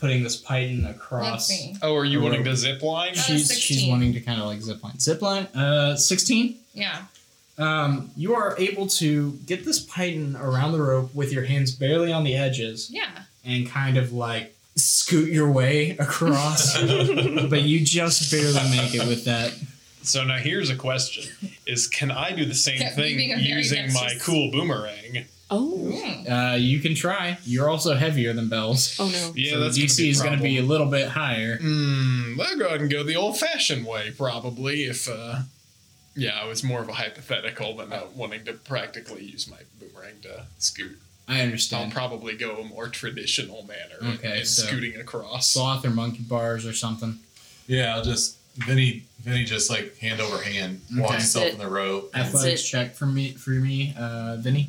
putting this python across. Oh, are you wanting to zip line? Uh, She's she's wanting to kind of like zip line. Zip line. Uh, sixteen. Yeah. Um, you are able to get this python around the rope with your hands barely on the edges Yeah. and kind of like scoot your way across, but you just barely make it with that. So now here's a question: Is can I do the same Yeah, thing being a using my cool boomerang? Oh, Mm. Uh, you can try. You're also heavier than Bells. oh no. Yeah, so that's the DC gonna is going to be a little bit higher. Hmm. I'll go ahead and go the old-fashioned way, probably. If uh, yeah, it was more of a hypothetical than uh, wanting to practically use my boomerang to scoot. I understand. I'll probably go a more traditional manner Okay, in so- scooting across. Sloth or monkey bars or something. Yeah, I'll just Vinny. Vinny just like hand over hand walks Okay. himself That's in the rope. Athletics check for me, for me, uh, Vinny.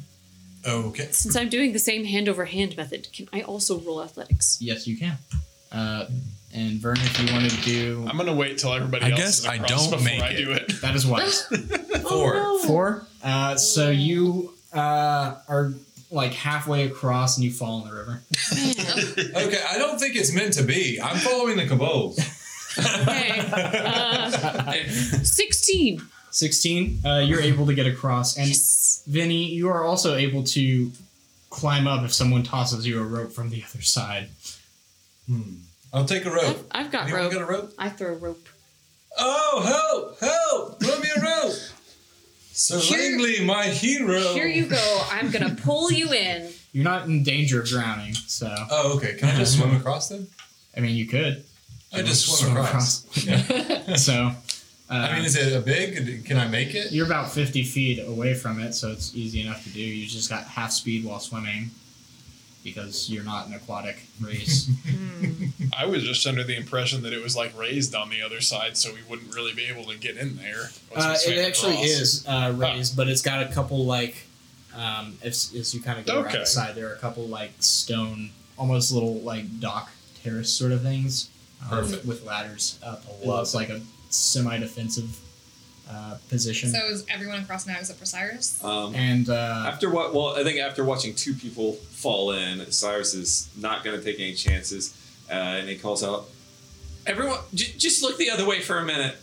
Okay. Since I'm doing the same hand over hand method, can I also roll athletics? Yes, you can. Uh, and Vern, if you want to do I'm gonna wait till everybody I else guess is I don't before make I it. do it. that is wise. Four. Oh, no. Four. Uh, so you uh, are like halfway across and you fall in the river. Okay, I don't think it's meant to be. I'm following the Cabos. Okay. Uh, 16. 16, uh, you're able to get across. And Yes. Vinny, you are also able to climb up if someone tosses you a rope from the other side. Hmm. I'll take a rope. I've, I've got Anyone rope. got a rope? I throw a rope. Oh, help! Help! Throw me a rope! Sir Here- Langley, my hero. Here you go. I'm going to pull you in. You're not in danger of drowning, so Oh, okay. Can I just swim across then? I mean, you could. I just swim across. so, I mean, uh, is it a big? Can I make it? You're about 50 feet away from it, so it's easy enough to do. You just got half speed while swimming because you're not an aquatic race. I was just under the impression that it was like raised on the other side, so we wouldn't really be able to get in there. uh, it actually across. is uh, raised, but it's got a couple like, um, if, as you kind of go around the side, there are a couple like stone, almost little like dock terrace sort of things um, Perfect. with ladders up. I It love looks like a semi-defensive uh, position. So is everyone across now except for Cyrus? Um, and uh, After what? Well, I think after watching two people fall in, Cyrus is not going to take any chances, uh, and he calls out, "Everyone, j- just look the other way for a minute."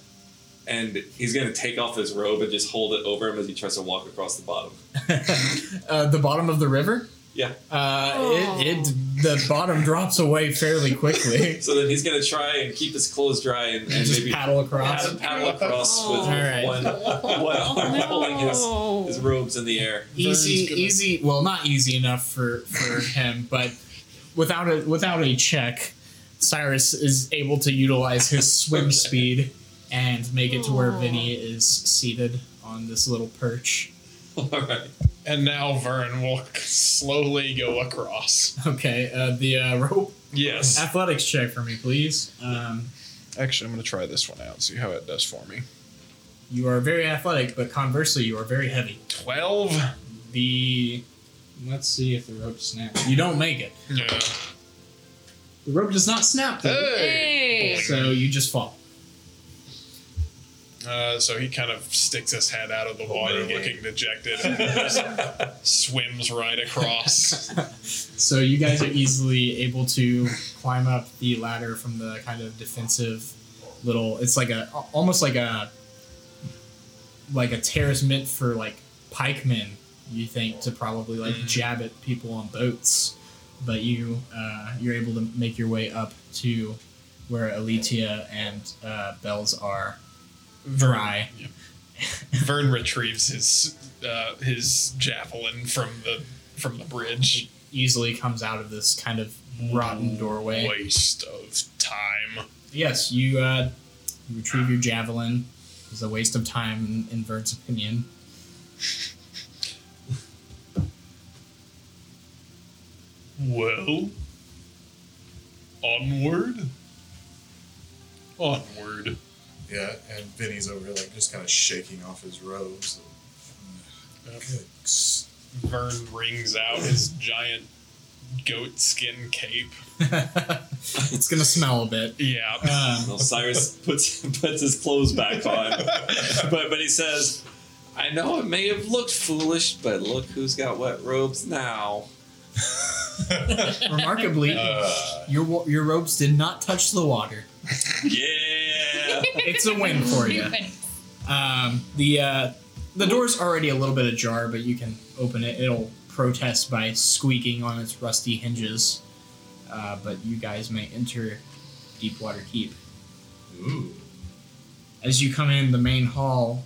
And he's going to take off his robe and just hold it over him as he tries to walk across the bottom. uh, the bottom of the river. Yeah. Uh, Oh. it, it the bottom drops away fairly quickly. So then he's going to try and keep his clothes dry and, and just maybe paddle across. paddle, paddle across with All right. one, one arm holding his, his robes in the air. Easy, gonna- easy. Well, not easy enough for for him, but without a without a check, Cyrus is able to utilize his swim speed and make it to where Aw. Vinny is seated on this little perch. All right. And now Vern will slowly go across. Okay, uh, the uh, rope Yes. athletics check for me, please. Um, Actually, I'm going to try this one out, see how it does for me. you are very athletic, but conversely, you are very heavy. 12? The let's see if the rope snaps. You don't make it. Yeah. The rope does not snap, though, Hey! Hey. so you just fall. Uh, so he kind of sticks his head out of the water, literally. looking dejected, and just swims right across. So you guys are easily able to climb up the ladder from the kind of defensive little. It's like a almost like a like a terrace meant for like pikemen. You think to probably like jab at people on boats, but you uh, you're able to make your way up to where Alitia and uh, Bells are dry. Vern retrieves his uh, his javelin from the from the bridge. Easily comes out of this kind of rotten doorway. Waste of time. Yes, you, uh, you retrieve your javelin. It's a waste of time, in, in Vern's opinion. Well, onward. Onward. Yeah, and Vinny's over here, like just kind of shaking off his robes. Good. Vern wrings out his giant goat skin cape. it's gonna smell a bit. Yeah. Um, Well, Cyrus puts puts his clothes back on, but but he says, "I know it may have looked foolish, but look who's got wet robes now." remarkably, Uh, your your robes did not touch the water. Yeah. It's a win for you. Um, the uh, the door's already a little bit ajar, but you can open it. It'll protest by squeaking on its rusty hinges. Uh, but you guys may enter Deepwater Keep. Ooh. As you come in, the main hall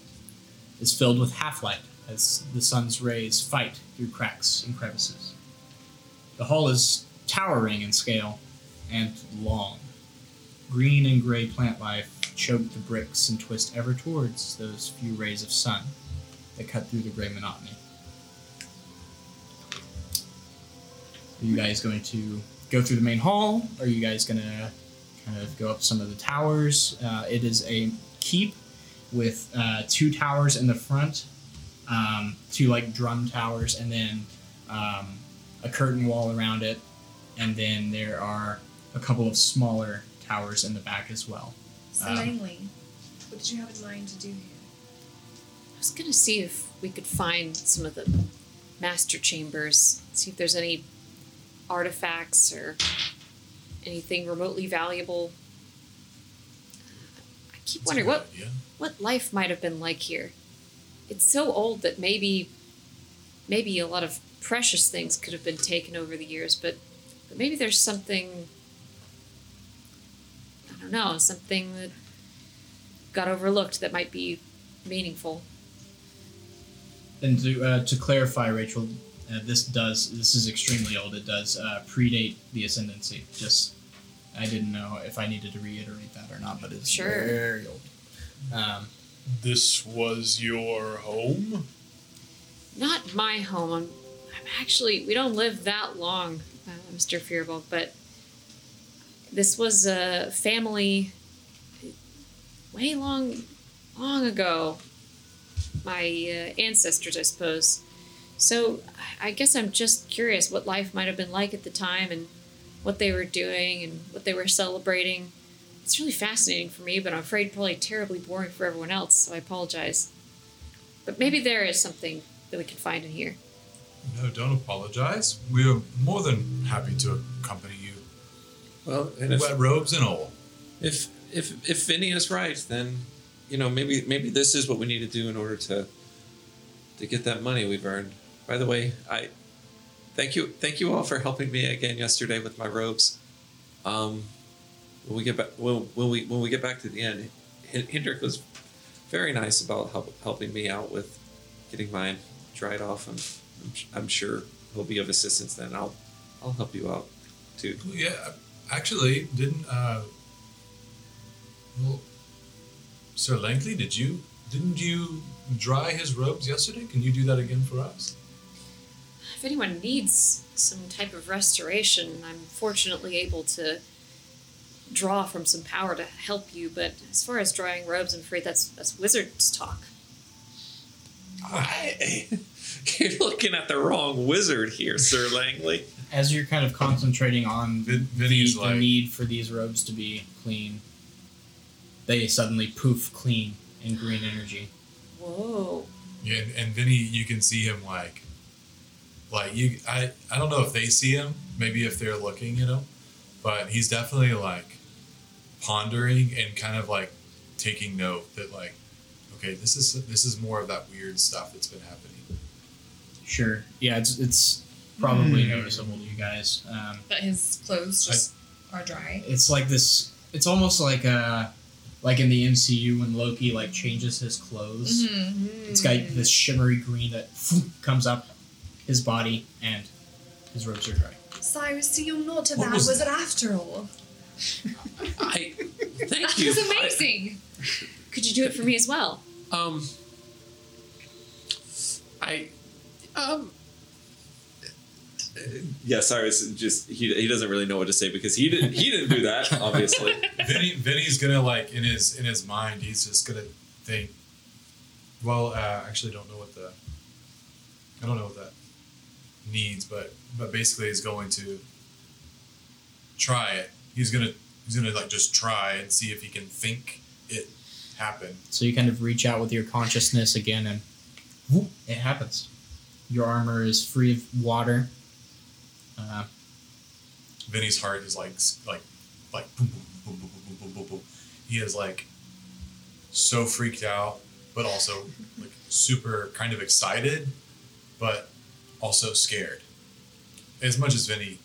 is filled with half light as the sun's rays fight through cracks and crevices. The hall is towering in scale and long. Green and gray plant life choke the bricks and twist ever towards those few rays of sun that cut through the gray monotony. Are you guys going to go through the main hall? Are you guys going to kind of go up some of the towers? Uh, it is a keep with uh, two towers in the front, um, two like drum towers, and then um, a curtain wall around it, and then there are a couple of smaller towers in the back as well. So Um, Langley, what did you have in mind to do here? I was gonna see if we could find some of the master chambers, see if there's any artifacts or anything remotely valuable. I keep That's wondering what idea. what life might have been like here. It's so old that maybe maybe a lot of precious things could have been taken over the years, but but maybe there's something I don't know, something that got overlooked that might be meaningful. And to uh, to clarify, Rachel, uh, this does this is extremely old. It does uh, predate the ascendancy. Just I didn't know if I needed to reiterate that or not, but it's Sure. very old. Um, This was your home? Not my home. I'm, I'm actually, we don't live that long, uh, Mr. Fearball, but this was a family way long, long ago. My uh, ancestors, I suppose. So I guess I'm just curious what life might have been like at the time and what they were doing and what they were celebrating. It's really fascinating for me, but I'm afraid probably terribly boring for everyone else, so I apologize. But maybe there is something that we can find in here. No, don't apologize. We are more than happy to accompany. Well, and if, Wet robes and all. if if if Vinny is right, then you know maybe maybe this is what we need to do in order to to get that money we've earned. By the way, I thank you thank you all for helping me again yesterday with my robes. Um, when we get back when, when we when we get back to the end, Hendrik was very nice about help, helping me out with getting mine dried off. and I'm, I'm sure he'll be of assistance then. I'll I'll help you out too. Yeah, actually, didn't uh well Sir Langley, did you didn't you dry his robes yesterday? Can you do that again for us? If anyone needs some type of restoration, I'm fortunately able to draw from some power to help you. But as far as drying robes, I'm afraid that's that's wizard's talk. I, you're looking at the wrong wizard here, Sir Langley. As you're kind of concentrating on Vin, the, Vinny's the need for these robes to be clean, they suddenly poof clean in green energy. Whoa. Yeah, and, and Vinny, you can see him like, like you. I I don't know if they see him. Maybe if they're looking, you know, but he's definitely like pondering and kind of like taking note that like, okay, this is this is more of that weird stuff that's been happening. Sure. Yeah, it's it's probably noticeable to you guys. Um, But his clothes just are dry. it's like this. It's almost like uh like in the MCU when Loki like changes his clothes. Mm-hmm. It's got this shimmery green that comes up his body, and his robes are dry. Cyrus, so you're not a What bad was wizard after all. I thank That you. was amazing. Could you do it for me as well? Um, I, um. Yeah, Cyrus just he, he doesn't really know what to say because he didn't he didn't do that obviously. Vinny, Vinny's gonna like in his in his mind, he's just gonna think. Well, uh, actually, don't know what the. I don't know what that needs, but but basically, he's going to try it. He's gonna he's gonna like just try and see if he can think it happen. So you kind of reach out with your consciousness again, and whoop, it happens. Your armor is free of water. Uh, Vinny's heart is like like like boom boom boom boom boom boom boom boom boom. He is like so freaked out, but also like super kind of excited, but also scared. As much as Vinny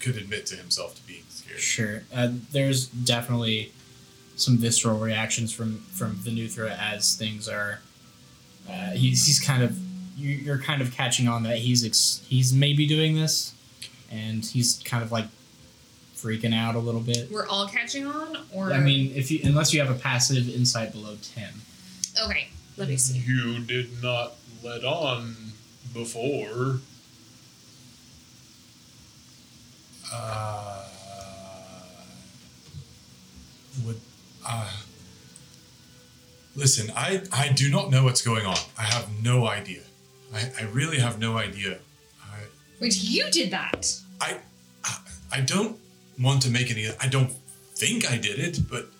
could admit to himself to being scared. Sure. Uh, there's definitely some visceral reactions from from Venuthra as things are. Uh, he's he's kind of you, you're kind of catching on that he's ex- he's maybe doing this, and he's kind of like freaking out a little bit. We're all catching on, or I mean, if you unless you have a passive insight below ten, okay. Let me see. You did not let on before. Uh, would uh, listen? I I do not know what's going on. I have no idea. I, I really have no idea. I Wait, you did that. I I- I don't want to make any. I don't think I did it, but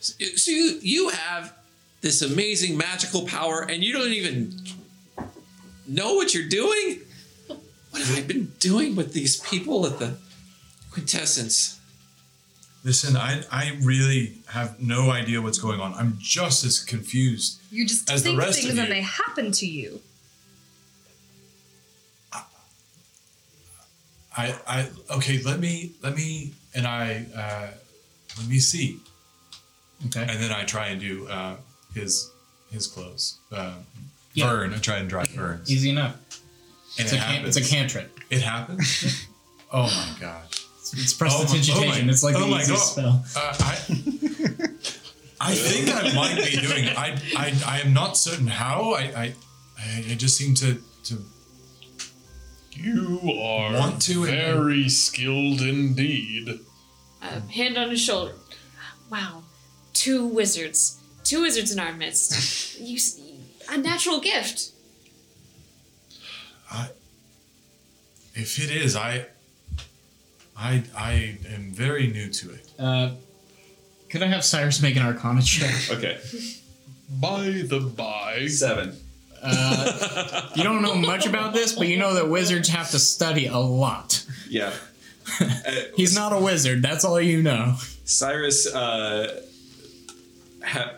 So you you have this amazing magical power, and you don't even know what you're doing. What have I been doing with these people at the quintessence? listen. I I really have no idea what's going on. I'm just as confused. You just As the think rest of things and you. they happen to you. I I okay. Let me let me and I uh, let me see. okay. and then I try and do uh, his his clothes. Uh, Yeah. Vern. I try and dry Vern's. Easy enough. and It's it a can- it's a cantrip. It happens. oh my god. It's Oh my- oh prestidigitation. my- it's like oh the my easiest God. spell. Uh, I I think I might be doing. I I, I am not certain how. I I, I I just seem to to. You are Want to and- very skilled indeed. Uh, hand on his shoulder. Wow, two wizards, two wizards in our midst. you, s- a natural gift. I, If it is, I. I I am very new to it. Uh, could I have Cyrus make an Arcana check? Okay. By the by, Seven. Uh, you don't know much about this, but you know that wizards have to study a lot. Yeah. He's not a wizard. That's all you know. Cyrus, uh, ha-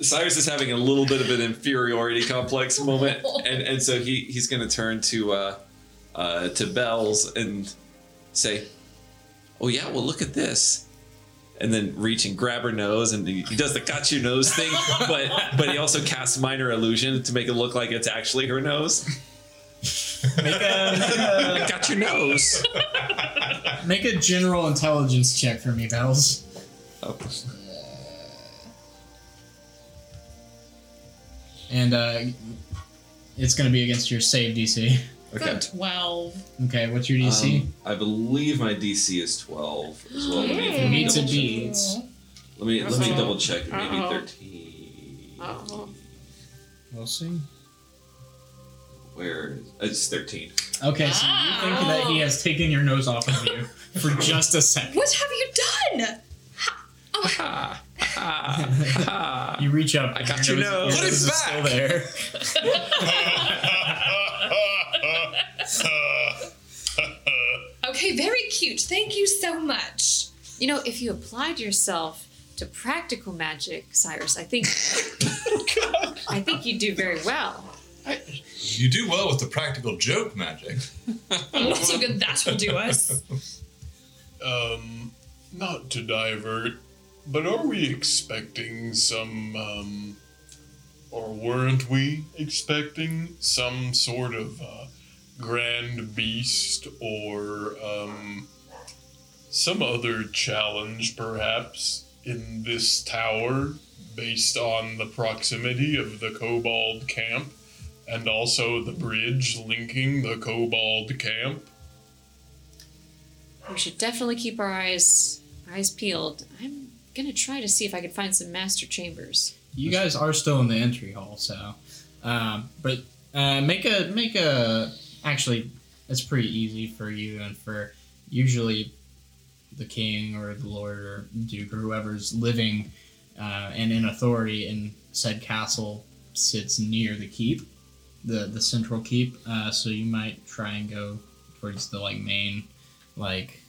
Cyrus is having a little bit of an inferiority complex moment, and, and so he, he's going to turn to uh, uh, to Bells and say, "Oh yeah, well look at this," and then reach and grab her nose, and he, he does the got your nose thing, but but he also casts minor illusion to make it look like it's actually her nose. Make a, I got your nose. make a general intelligence check for me, Bells. Oh, And uh, it's going to be against your save DC. Okay. Twelve. Okay, what's your DC? Um, I believe my DC is twelve as well. Let me, let me Meets a double check. beats. Let me let me Uh-oh. double check. Maybe Uh-oh. thirteen. Oh, We'll see. Where it's thirteen. Okay, so you think that he has taken your nose off of you for just a second. What have you done? Ha, ha, ha. You reach up. I got your nose. Your Put it nose is still there. Okay, very cute. Thank you so much. you know, if you applied yourself to practical magic, Cyrus, I think, I think you'd do very well. You do well with the practical joke magic. Not so good that will do us. um, not to divert, but are we expecting some, um, or weren't we expecting some sort of uh, grand beast or um, some other challenge, perhaps, in this tower based on the proximity of the kobold camp and also the bridge linking the kobold camp? We should definitely keep our eyes eyes peeled. I'm gonna try to see if I can find some master chambers. You guys are still in the entry hall, so. Um, but uh, make a make a. Actually, it's pretty easy for you and for usually the king or the lord or duke or whoever's living uh, and in authority in said castle sits near the keep, the the central keep. Uh, so you might try and go towards the like main, like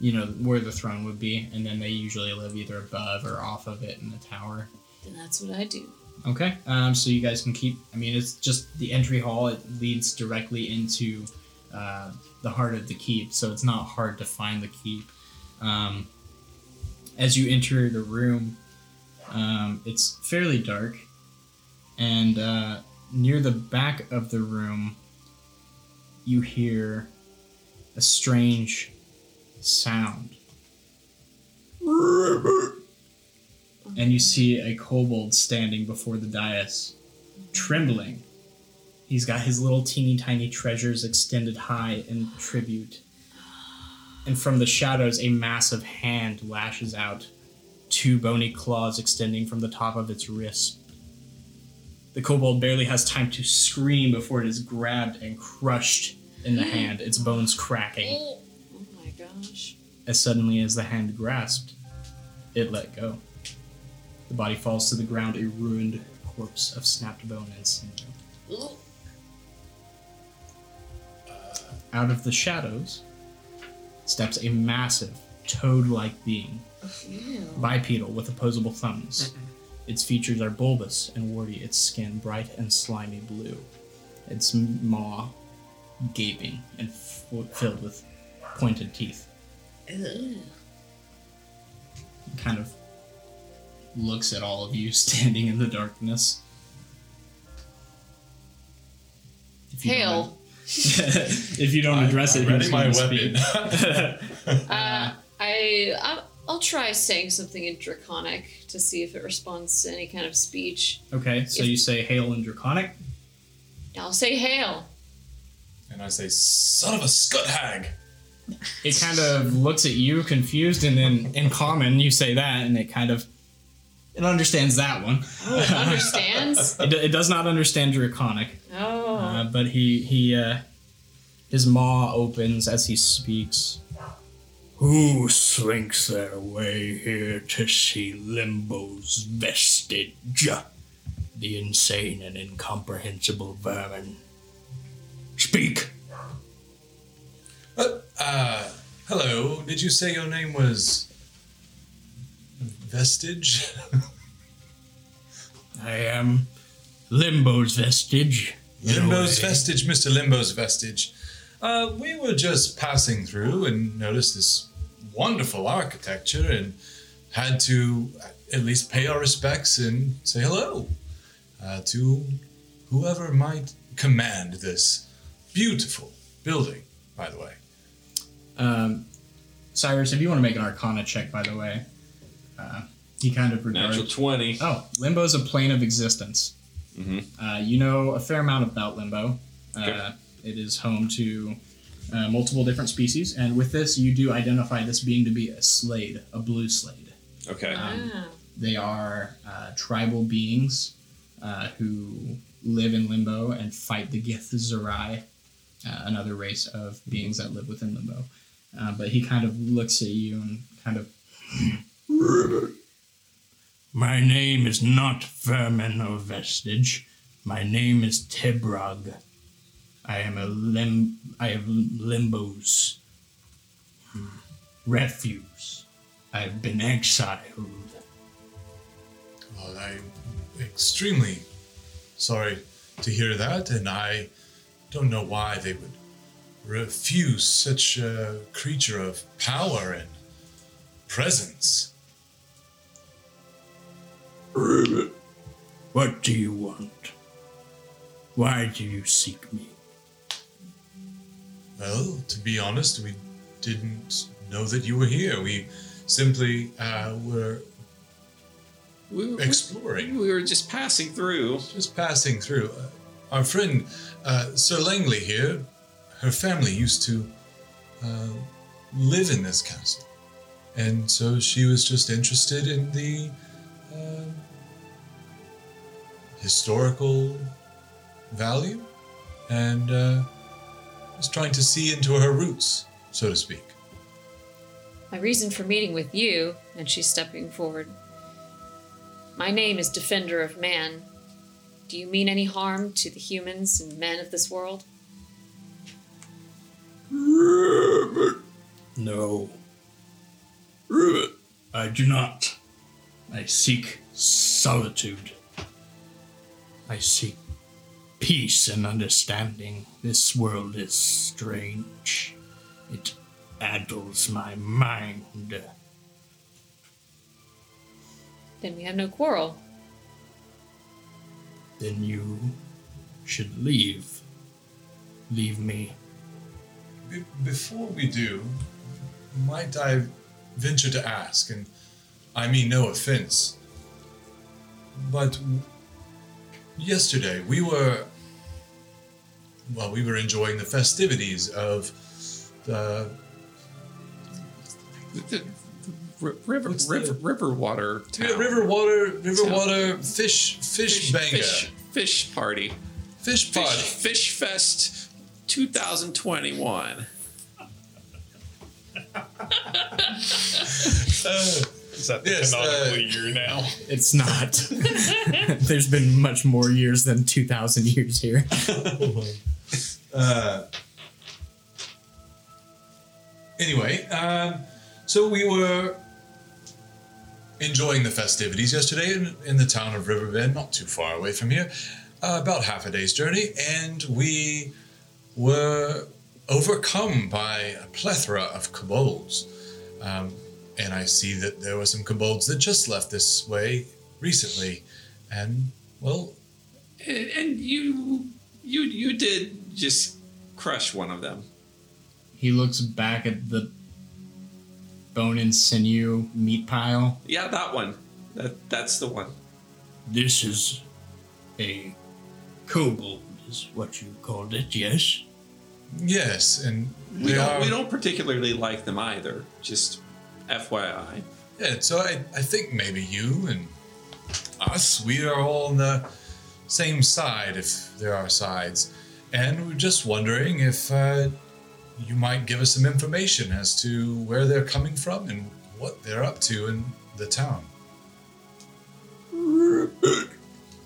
you know where the throne would be, and then they usually live either above or off of it in the tower. Then that's what I do. Okay. Um, so you guys can keep. I mean, it's just the entry hall. It leads directly into uh, the heart of the keep, so it's not hard to find the keep. Um, as you enter the room, um, it's fairly dark, and uh, near the back of the room, you hear a strange sound. And you see a kobold standing before the dais, trembling. He's got his little teeny tiny treasures extended high in tribute. And from the shadows, a massive hand lashes out, two bony claws extending from the top of its wrist. The kobold barely has time to scream before it is grabbed and crushed in the hand, its bones cracking. Oh, oh my gosh. As suddenly as the hand grasped, it let go. The body falls to the ground, a ruined corpse of snapped bone and sinew. Out of the shadows steps a massive, toad like being, bipedal with opposable thumbs. Its features are bulbous and warty, its skin bright and slimy blue, its maw gaping and f- filled with pointed teeth. kind of looks at all of you standing in the darkness. If you Hail. don't- if you don't address it, Ready my gonna weapon. speak? Uh, I, I I'll try saying something in Draconic to see if it responds to any kind of speech. Okay, so If- you say hail in Draconic. I'll say hail. And I say, son of a scut hag. It kind of looks at you confused, and then in common you say that, and it kind of it understands that one. Oh, it understands. It, it does not understand Draconic, Oh. uh, but he he uh, his maw opens as he speaks. Who slinks their way here to see Limbo's vestige? The insane and incomprehensible vermin. Speak. Uh, uh, hello. Did you say your name was Vestige? I am Limbo's vestige. Limbo's Vestige, Mr. Limbo's Vestige. Uh, we were just passing through and noticed this wonderful architecture and had to at least pay our respects and say hello uh, to whoever might command this beautiful building, by the way. Um, Cyrus, if you want to make an Arcana check, by the way, uh, he kind of regards. Natural 20. Oh, Limbo is a plane of existence. Mhm. Uh, you know a fair amount about Limbo. Uh, Okay. It is home to uh, multiple different species, and with this, you do identify this being to be a slade, a blue slade. Okay. Um, Ah. They are uh, tribal beings uh, who live in Limbo and fight the Githzerai, uh, another race of beings that live within Limbo. Uh, but he kind of looks at you and kind of. My name is not Vermin or Vestige. My name is Tebrog. I am a lim. I have Limbo's hmm, refuse. I've been exiled. Well, I'm extremely sorry to hear that, and I don't know why they would refuse such a creature of power and presence. What do you want? Why do you seek me? Well, to be honest, we didn't know that you were here. We simply uh, were We were, exploring, we were just passing through. just passing through. Uh, our friend uh, Sir Langley here, her family used to uh, live in this castle, and so she was just interested in the uh, historical value, and uh, was trying to see into her roots, so to speak. My reason for meeting with you, and she's stepping forward. My name is Defender of Man. Do you mean any harm to the humans and men of this world? No. I do not. I seek solitude. I seek peace and understanding. This world is strange. It addles my mind. Then we have no quarrel. Then you should leave. Leave me. Be- before we do, might I venture to ask, and I mean no offense, but w- yesterday we were, well, we were enjoying the festivities of the The, the river, What's the- river, river water town. river water, river Town. water fish, fish, fish, banga, fish, fish party. fish Fish, fish Fest 2021. Uh, Is that the Yes, uh, year now? It's not. There's been much more years than 2,000 years here. Uh, anyway, um, so we were enjoying the festivities yesterday in, in the town of Riverbend, not too far away from here, uh, about half a day's journey, and we were overcome by a plethora of kobolds. Um, and I see that there were some kobolds that just left this way recently, and well, And, and you, you, you did just crush one of them. He looks back at the bone and sinew meat pile. Yeah, that one. That that's the one. This is a kobold, is what you called it, yes? Yes, and We don't are. we don't particularly like them either. Just FYI. Yeah, so I, I think maybe you and us, we are all on the same side, if there are sides. And we're just wondering if uh, you might give us some information as to where they're coming from and what they're up to in the town.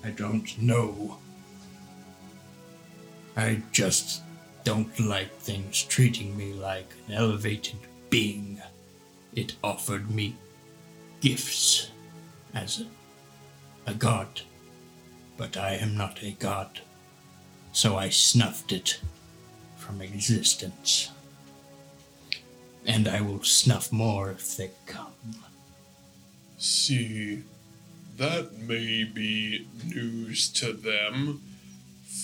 I don't know. I just don't like things treating me like an elevated being. It offered me gifts as a, a god, but I am not a god, so I snuffed it from existence. And I will snuff more if they come. See, that may be news to them,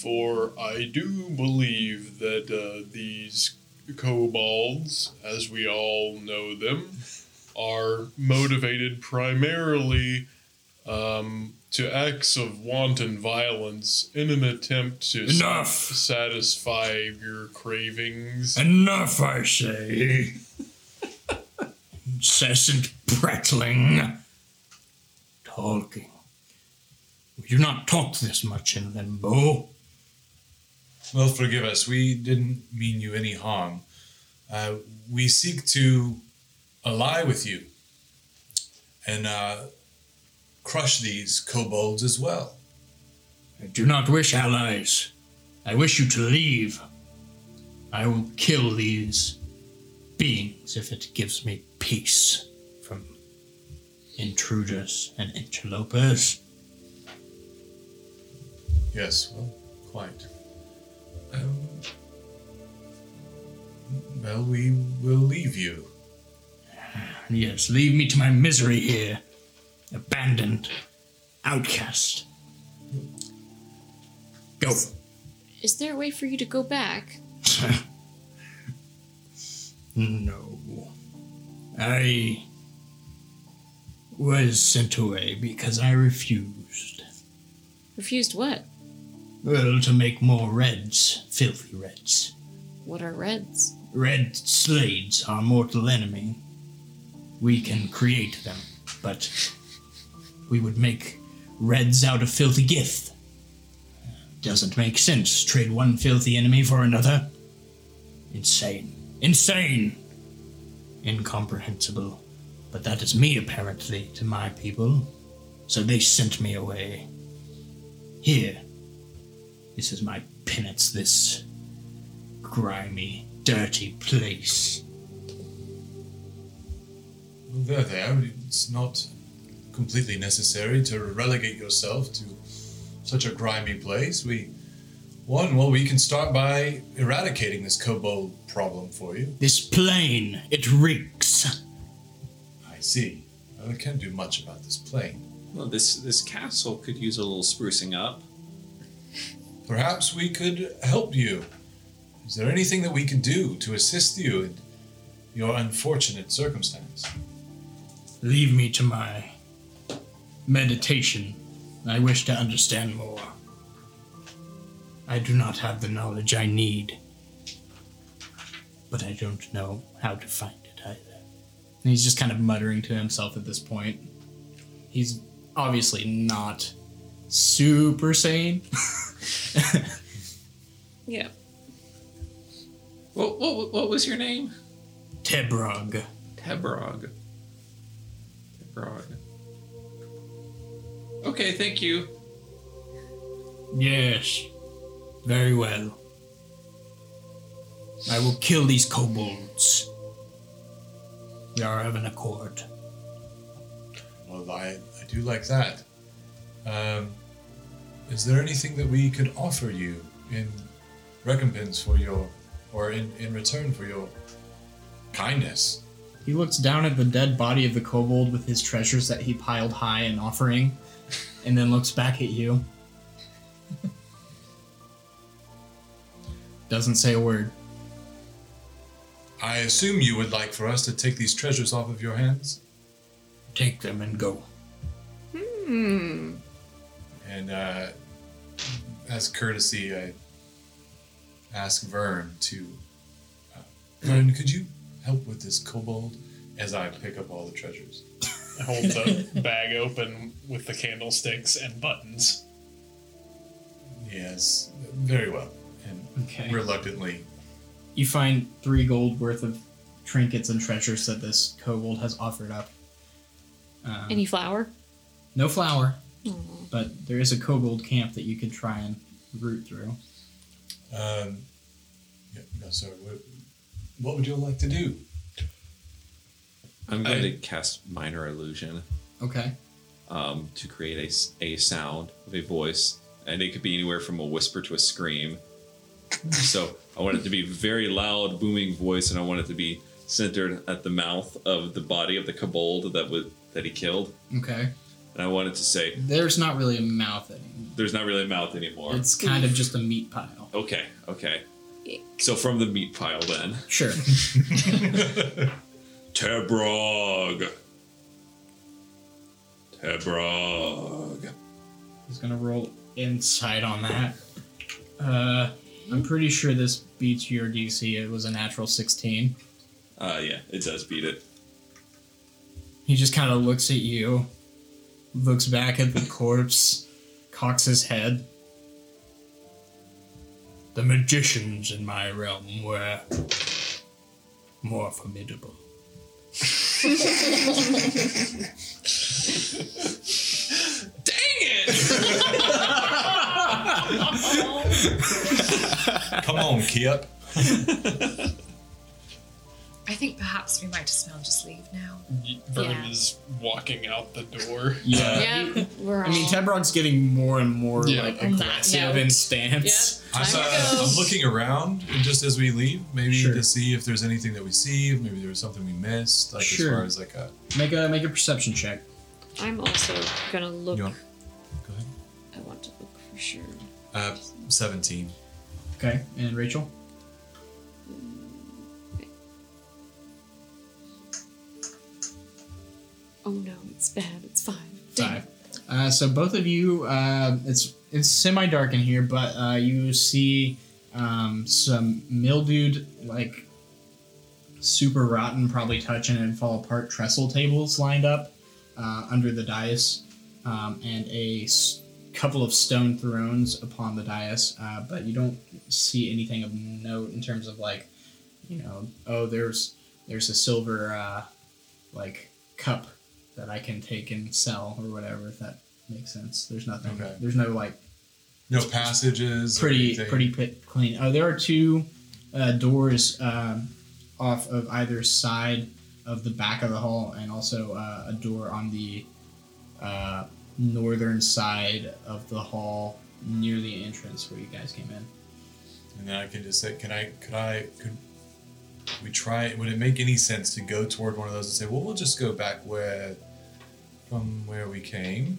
for I do believe that uh, these kobolds, as we all know them, are motivated primarily um, to acts of wanton violence in an attempt to Enough! satisfy your cravings. Enough, I say. Incessant prattling. Talking. We do not talk this much in limbo. Well, forgive us. We didn't mean you any harm. Uh, we seek to ally with you and uh, crush these kobolds as well. I do not wish allies. I wish you to leave. I will kill these beings if it gives me peace from intruders and interlopers. Yes, well, quite. Um, well, we will leave you. Yes, leave me to my misery here. Abandoned. Outcast. Go. Is there a way for you to go back? no. I was sent away because I refused. Refused what? Well, to make more reds, filthy reds. What are reds? Red slades, our mortal enemy. We can create them, but we would make reds out of filthy gith. Doesn't make sense. Trade one filthy enemy for another. Insane. Insane! Incomprehensible. But that is me, apparently, to my people. So they sent me away. Here. This is my penance, this grimy, dirty place. Well, there, there. It's not completely necessary to relegate yourself to such a grimy place. We, one, well, we can start by eradicating this kobold problem for you. This plane, it reeks. I see. I can't do much about this plane. Well, this this castle could use a little sprucing up. Perhaps we could help you. Is there anything that we can do to assist you in your unfortunate circumstance? Leave me to my meditation. I wish to understand more. I do not have the knowledge I need, but I don't know how to find it either. And he's just kind of muttering to himself at this point. He's obviously not super sane. Yeah. What what, what was your name? Tebrog. Tebrog. Tebrog. Okay, thank you. Yes, very well. I will kill these kobolds. We are of an accord. Well, I, I do like that. Um, is there anything that we could offer you in recompense for your, or in, in return for your kindness? He looks down at the dead body of the kobold with his treasures that he piled high in offering, and then looks back at you. Doesn't say a word. I assume you would like for us to take these treasures off of your hands? Take them and go. Hmm. And uh, as courtesy, I ask Vern to. Uh, Vern, could you help with this kobold as I pick up all the treasures? I hold the bag open with the candlesticks and buttons. Yes, very well. And Okay. reluctantly, You find three gold worth of trinkets and treasures that this kobold has offered up. Um, Any flour? no flour, but there is a kobold camp that you could try and route through. um, yeah, no, sorry. What, what would you like to do? I'm going I- to cast minor illusion Okay. um, to create a, a sound of a voice, and it could be anywhere from a whisper to a scream. so I want it to be very loud, booming voice, and I want it to be centered at the mouth of the body of the kobold that would that he killed. Okay. And I wanted to say, There's not really a mouth anymore. "There's not really a mouth anymore." It's kind of just a meat pile. okay, okay. So from the meat pile, then Sure. Tebrog. Tebrog. He's gonna roll insight on that. Uh, I'm pretty sure this beats your DC. It was a natural 16. Uh, yeah, it does beat it. He just kind of looks at you, looks back at the corpse, cocks his head. The magicians in my realm were more formidable. Dang it! Come on, Kip. I think perhaps we might as well just leave now. Vern Yeah. is walking out the door. Yeah. Yeah, we're all. I mean, Tebrog's getting more and more Yeah. like On that aggressive note. in stance. I'm, Time to go. I'm looking around just as we leave, maybe Sure. to see if there's anything that we see, if maybe there was something we missed, like Sure. as far as like a. Make a make a perception check. I'm also gonna look. You want? Go ahead. I want to look for sure. Uh, 17. Okay, and Rachel. Oh no, it's bad. It's five. Dang Five. Uh, so both of you, uh, it's it's semi dark in here, but uh, you see um, some mildewed, like super rotten, probably touching and fall apart trestle tables lined up uh, under the dais, um, and a s- couple of stone thrones upon the dais. Uh, but you don't see anything of note in terms of like, you know, oh, there's there's a silver uh, like cup that I can take and sell or whatever, if that makes sense. There's nothing. Okay. There's no like No passages. pretty pretty pit clean. Uh, there are two uh, doors um, off of either side of the back of the hall, and also uh, a door on the uh, northern side of the hall near the entrance where you guys came in. And then I can just say, can I, could I, could we try, would it make any sense to go toward one of those and say, well, we'll just go back where, from where we came?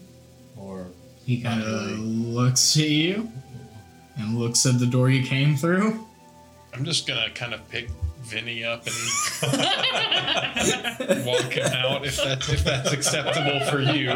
Or, He kind of really. looks at you and looks at the door you came through. I'm just gonna kind of pick Vinny up and walk him out if that's if that's acceptable for you.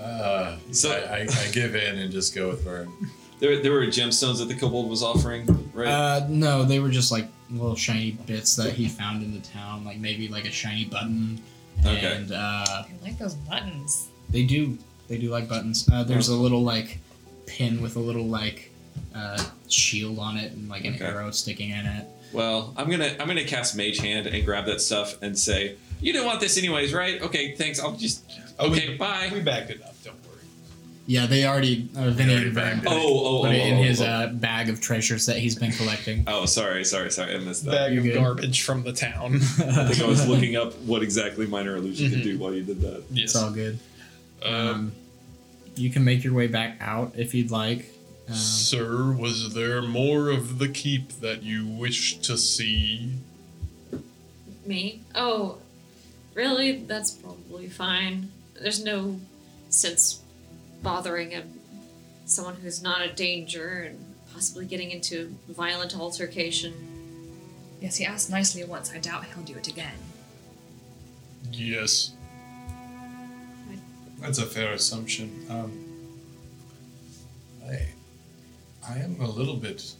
uh, So- I, I, I give in and just go with Vern. There, there were gemstones that the kobold was offering, right? Uh, no, they were just like little shiny bits that he found in the town, like maybe like a shiny button. Okay. And uh, I like those buttons. they do they do like buttons. Uh, there's a little like pin with a little like uh, shield on it and like an Okay. arrow sticking in it. well, I'm gonna I'm gonna cast Mage Hand and grab that stuff and say, "You didn't want this anyways, right? Okay, thanks. I'll just okay, we, bye." We backed it up. Don't worry. Yeah, they already uh, Vinny already and Vern bagged put it. it- Oh, oh, put it oh, in oh, his oh. uh, bag of treasures that he's been collecting. Oh, sorry, sorry, sorry. I missed that. Bag you're of good. garbage from the town. I think I was looking up what exactly minor illusion could do while you did that. yes. It's all good. Um, Um, you can make your way back out if you'd like. Um, Sir, was there more of the keep that you wish to see? Me? Oh, really? That's probably fine. There's no sense bothering a, someone who's not a danger and possibly getting into violent altercation. Yes, he asked nicely once. I doubt he'll do it again. Yes. That's a fair assumption. Um, I, I am a little bit,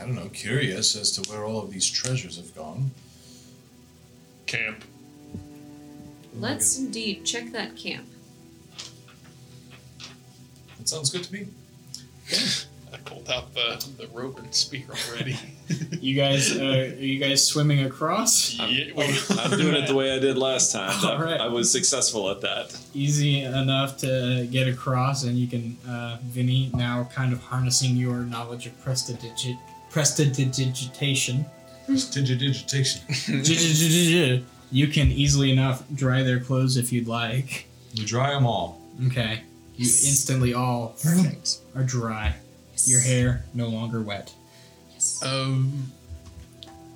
I don't know, curious as to where all of these treasures have gone. Camp. Let's indeed check that camp. That sounds good to me. I pulled out the, the rope and spear already. You guys, uh, are you guys swimming across? yeah, wait. I'm doing it the way I did last time. I- All right. I was successful at that. Easy enough to get across, and you can, uh, Vinny, now kind of harnessing your knowledge of prestidigit, prestidigitation. Digitation. you can easily enough dry their clothes if you'd like. You dry them all. Okay. You instantly all Perfect. are dry. Your hair no longer wet. Um,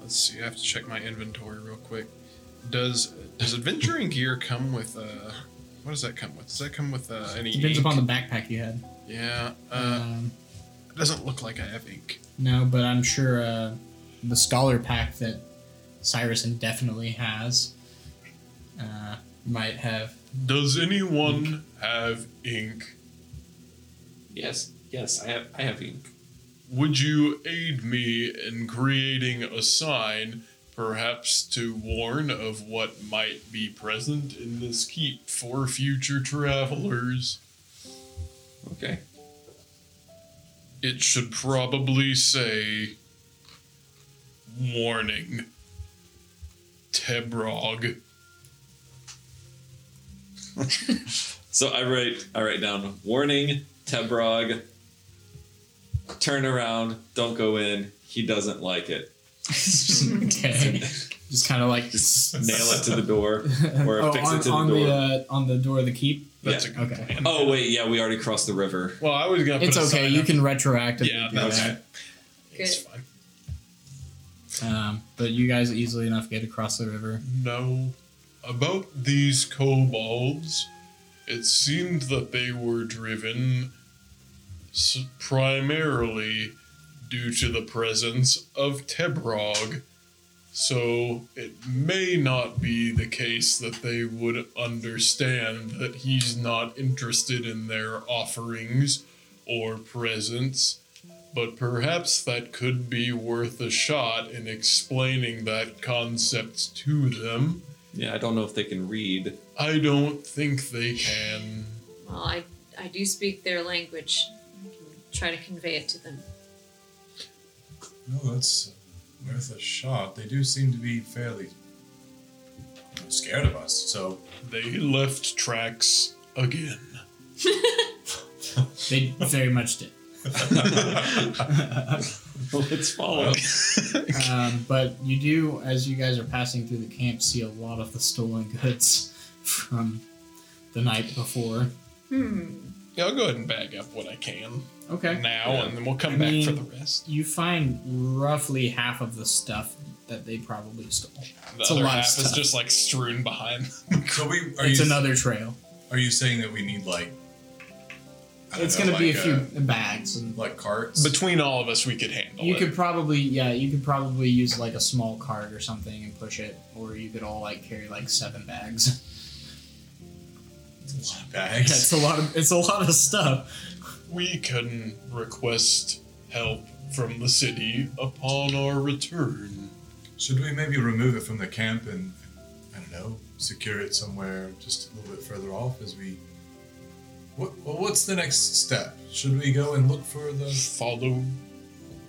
let's see. I have to check my inventory real quick. Does does adventuring gear come with uh? What does that come with? Does that come with uh, any? Depends ink? upon the backpack you had. Yeah. Uh, Um, it doesn't look like I have ink. no, but I'm sure uh, the scholar pack that Cyrus indefinitely has uh, might have. Does anyone have ink? Yes, yes, I have. I have ink. Would you aid me in creating a sign, perhaps to warn of what might be present in this keep for future travelers? Okay. It should probably say Warning. Tebrog. So I write. I write down warning. Tebrog. Turn around. Don't go in. He doesn't like it. okay. Just kind of like Nail it to the door or oh, fix on, it to the on door. the uh, on the door of the keep. That's Yeah, a good okay. plan. oh wait, yeah, we already crossed the river. Well, I was gonna. Put It's a okay. sign You up. can retroactively Yeah, do that's that. It's fine. Um, but you guys easily enough get across the river. No. About these kobolds, it seemed that they were driven primarily due to the presence of Tebrog. So it may not be the case that they would understand that he's not interested in their offerings or presents, but perhaps that could be worth a shot in explaining that concept to them. Yeah, I don't know if they can read. I don't think they can. Well, I, I do speak their language. I can try to convey it to them. No, that's uh, worth a shot. They do seem to be fairly scared of us. So They left tracks again. They very much did. Let's follow. Um, but you do, as you guys are passing through the camp, see a lot of the stolen goods from the night before. Hmm. Yeah, I'll go ahead and bag up what I can Okay. now, Yeah. and then we'll come I back for the rest. You find roughly half of the stuff that they probably stole. The it's a other lot of half is just like strewn behind. So we are it's you another trail. are you saying that we need like I don't It's know, going to be a like, few uh, bags, and like carts? Between all of us, we could handle you it. could probably, yeah, you could probably use like a small cart or something and push it, or you could all like carry like seven bags. It's a lot of Yeah, bags. it's a lot of it's a lot of stuff. we can request help from the city upon our return. Should we maybe remove it from the camp and I don't know, secure it somewhere just a little bit further off as we what well, what's the next step? Should we go and look for the Follow.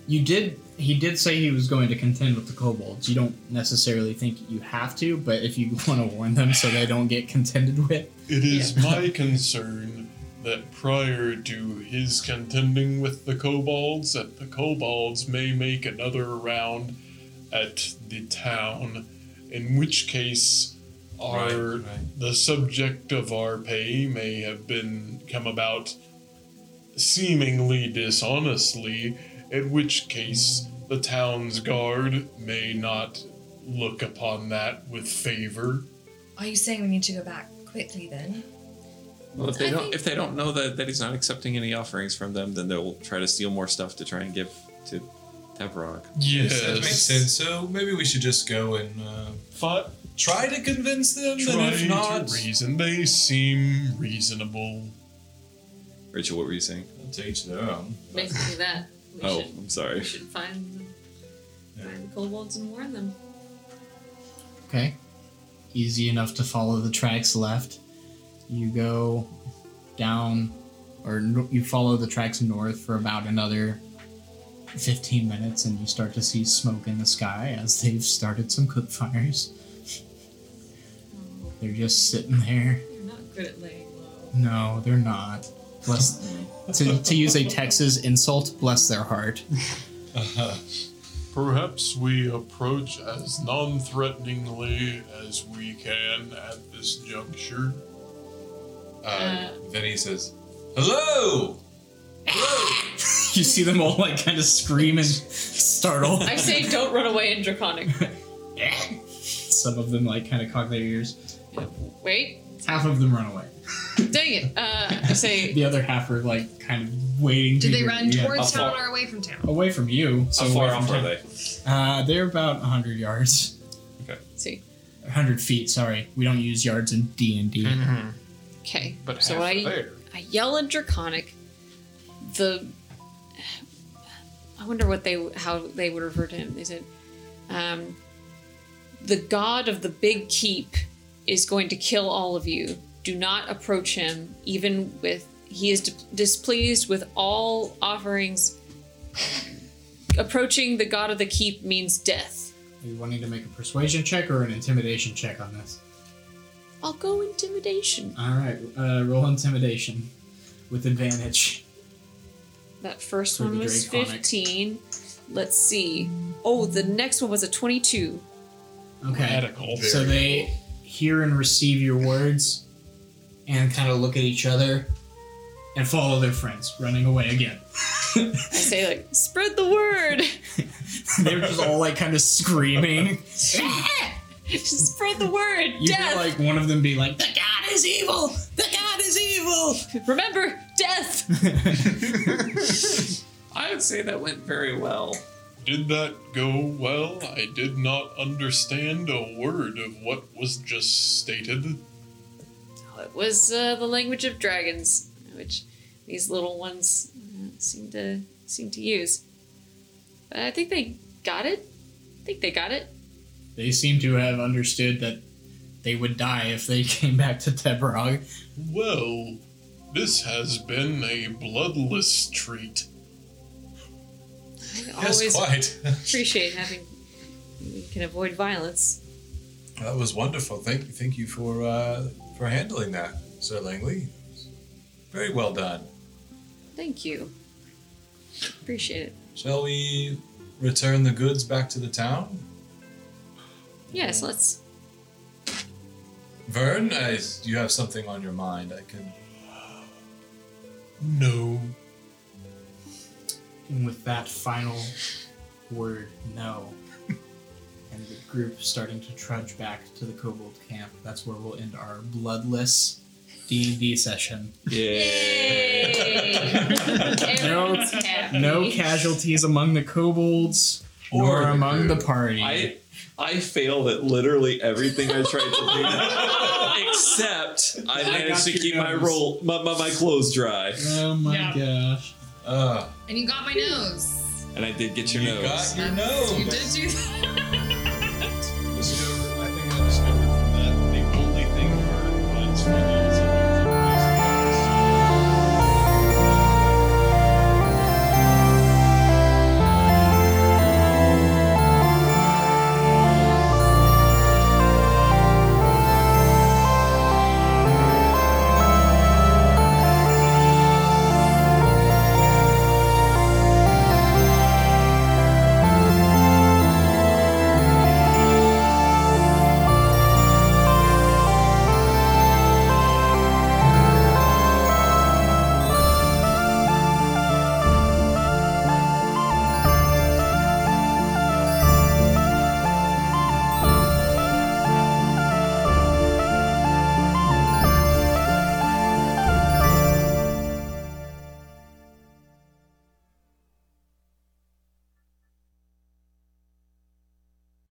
You did. He did say he was going to contend with the kobolds. You don't necessarily think you have to, but if you want to warn them so they don't get contended with, It is my concern that prior to his contending with the kobolds, that the kobolds may make another round at the town, in which case our Right, right. the subject of our pay may have been come about seemingly dishonestly, in which case the town's guard may not look upon that with favor. Are you saying we need to go back quickly then? Well, if they I don't, think- if they don't know that, that he's not accepting any offerings from them, then they'll try to steal more stuff to try and give to Tebrog. Yes. That makes sense. So maybe we should just go and uh, Fi- try to convince them. try and if not, to reason. They seem reasonable. Rachel, what were you saying? to each their own. Basically that. We Oh, should, I'm sorry. we should find the, find the kobolds and warn them. Okay. Easy enough to follow the tracks left. You go down, or no- you follow the tracks north for about another 15 minutes, and you start to see smoke in the sky as they've started some cook fires. They're just sitting there. You're not good at laying low. No, they're not. Bless. to, to use a Texas insult, bless their heart. Perhaps we approach as non threateningly as we can at this juncture. Uh, then he says, "Hello." You see them all like kind of scream and startle. I say don't run away in Draconic. Some of them like kind of cock their ears. Wait, Half of them run away. dang it. Uh, I say The other half are like kind of waiting. to they hear- run yeah. towards How town far? or away from town? away from you? So How away far from off are town. they? Uh, they're about hundred yards. Okay. See. hundred feet. Sorry, we don't use yards in D and D. Okay. But so half I there. I yell in Draconic. The I wonder what they how they would refer to him. They said, um, "The god of the big keep is going to kill all of you. Do not approach him, even with he is di- displeased with all offerings. Approaching the god of the keep means death. Are you wanting to make a persuasion check or an intimidation check on this? I'll go intimidation. All right, uh, roll intimidation with advantage. That first one was Draconic. 15. Let's see. Oh, the next one was a 22. Okay. Radical. So they hear and receive your words and kind of look at each other and follow their friends, running away again. I say, like, spread the word. They're just all like kind of screaming. spread the word. You death. hear like one of them be like, "The god is evil! The god is evil!" Remember, death. I would say that went very well. Did that go well? I did not understand a word of what was just stated. it was uh, the language of dragons, which these little ones uh, seem to seem to use. But I think they got it. I think they got it. They seem to have understood that they would die if they came back to Tebrog. Well, this has been a bloodless treat. I Yes, always quite. appreciate having we can avoid violence. that was wonderful. Thank you, thank you for uh, for handling that, Sir Langley. Very well done. Thank you. Appreciate it. Shall we return the goods back to the town? Yes, let's. Vern, I, you have something on your mind. I can. No. And with that final word, no, and the group starting to trudge back to the Kobold camp, that's where we'll end our bloodless D&D session. Everyone's happy. No casualties among the kobolds or Or the among the group. party. I I failed at literally everything I tried to do, except I got managed to your keep my nose. roll my, my, my clothes dry, oh my Yeah. gosh. Uh, And you got my nose. and I did get your you nose. You got your nose. You did do that.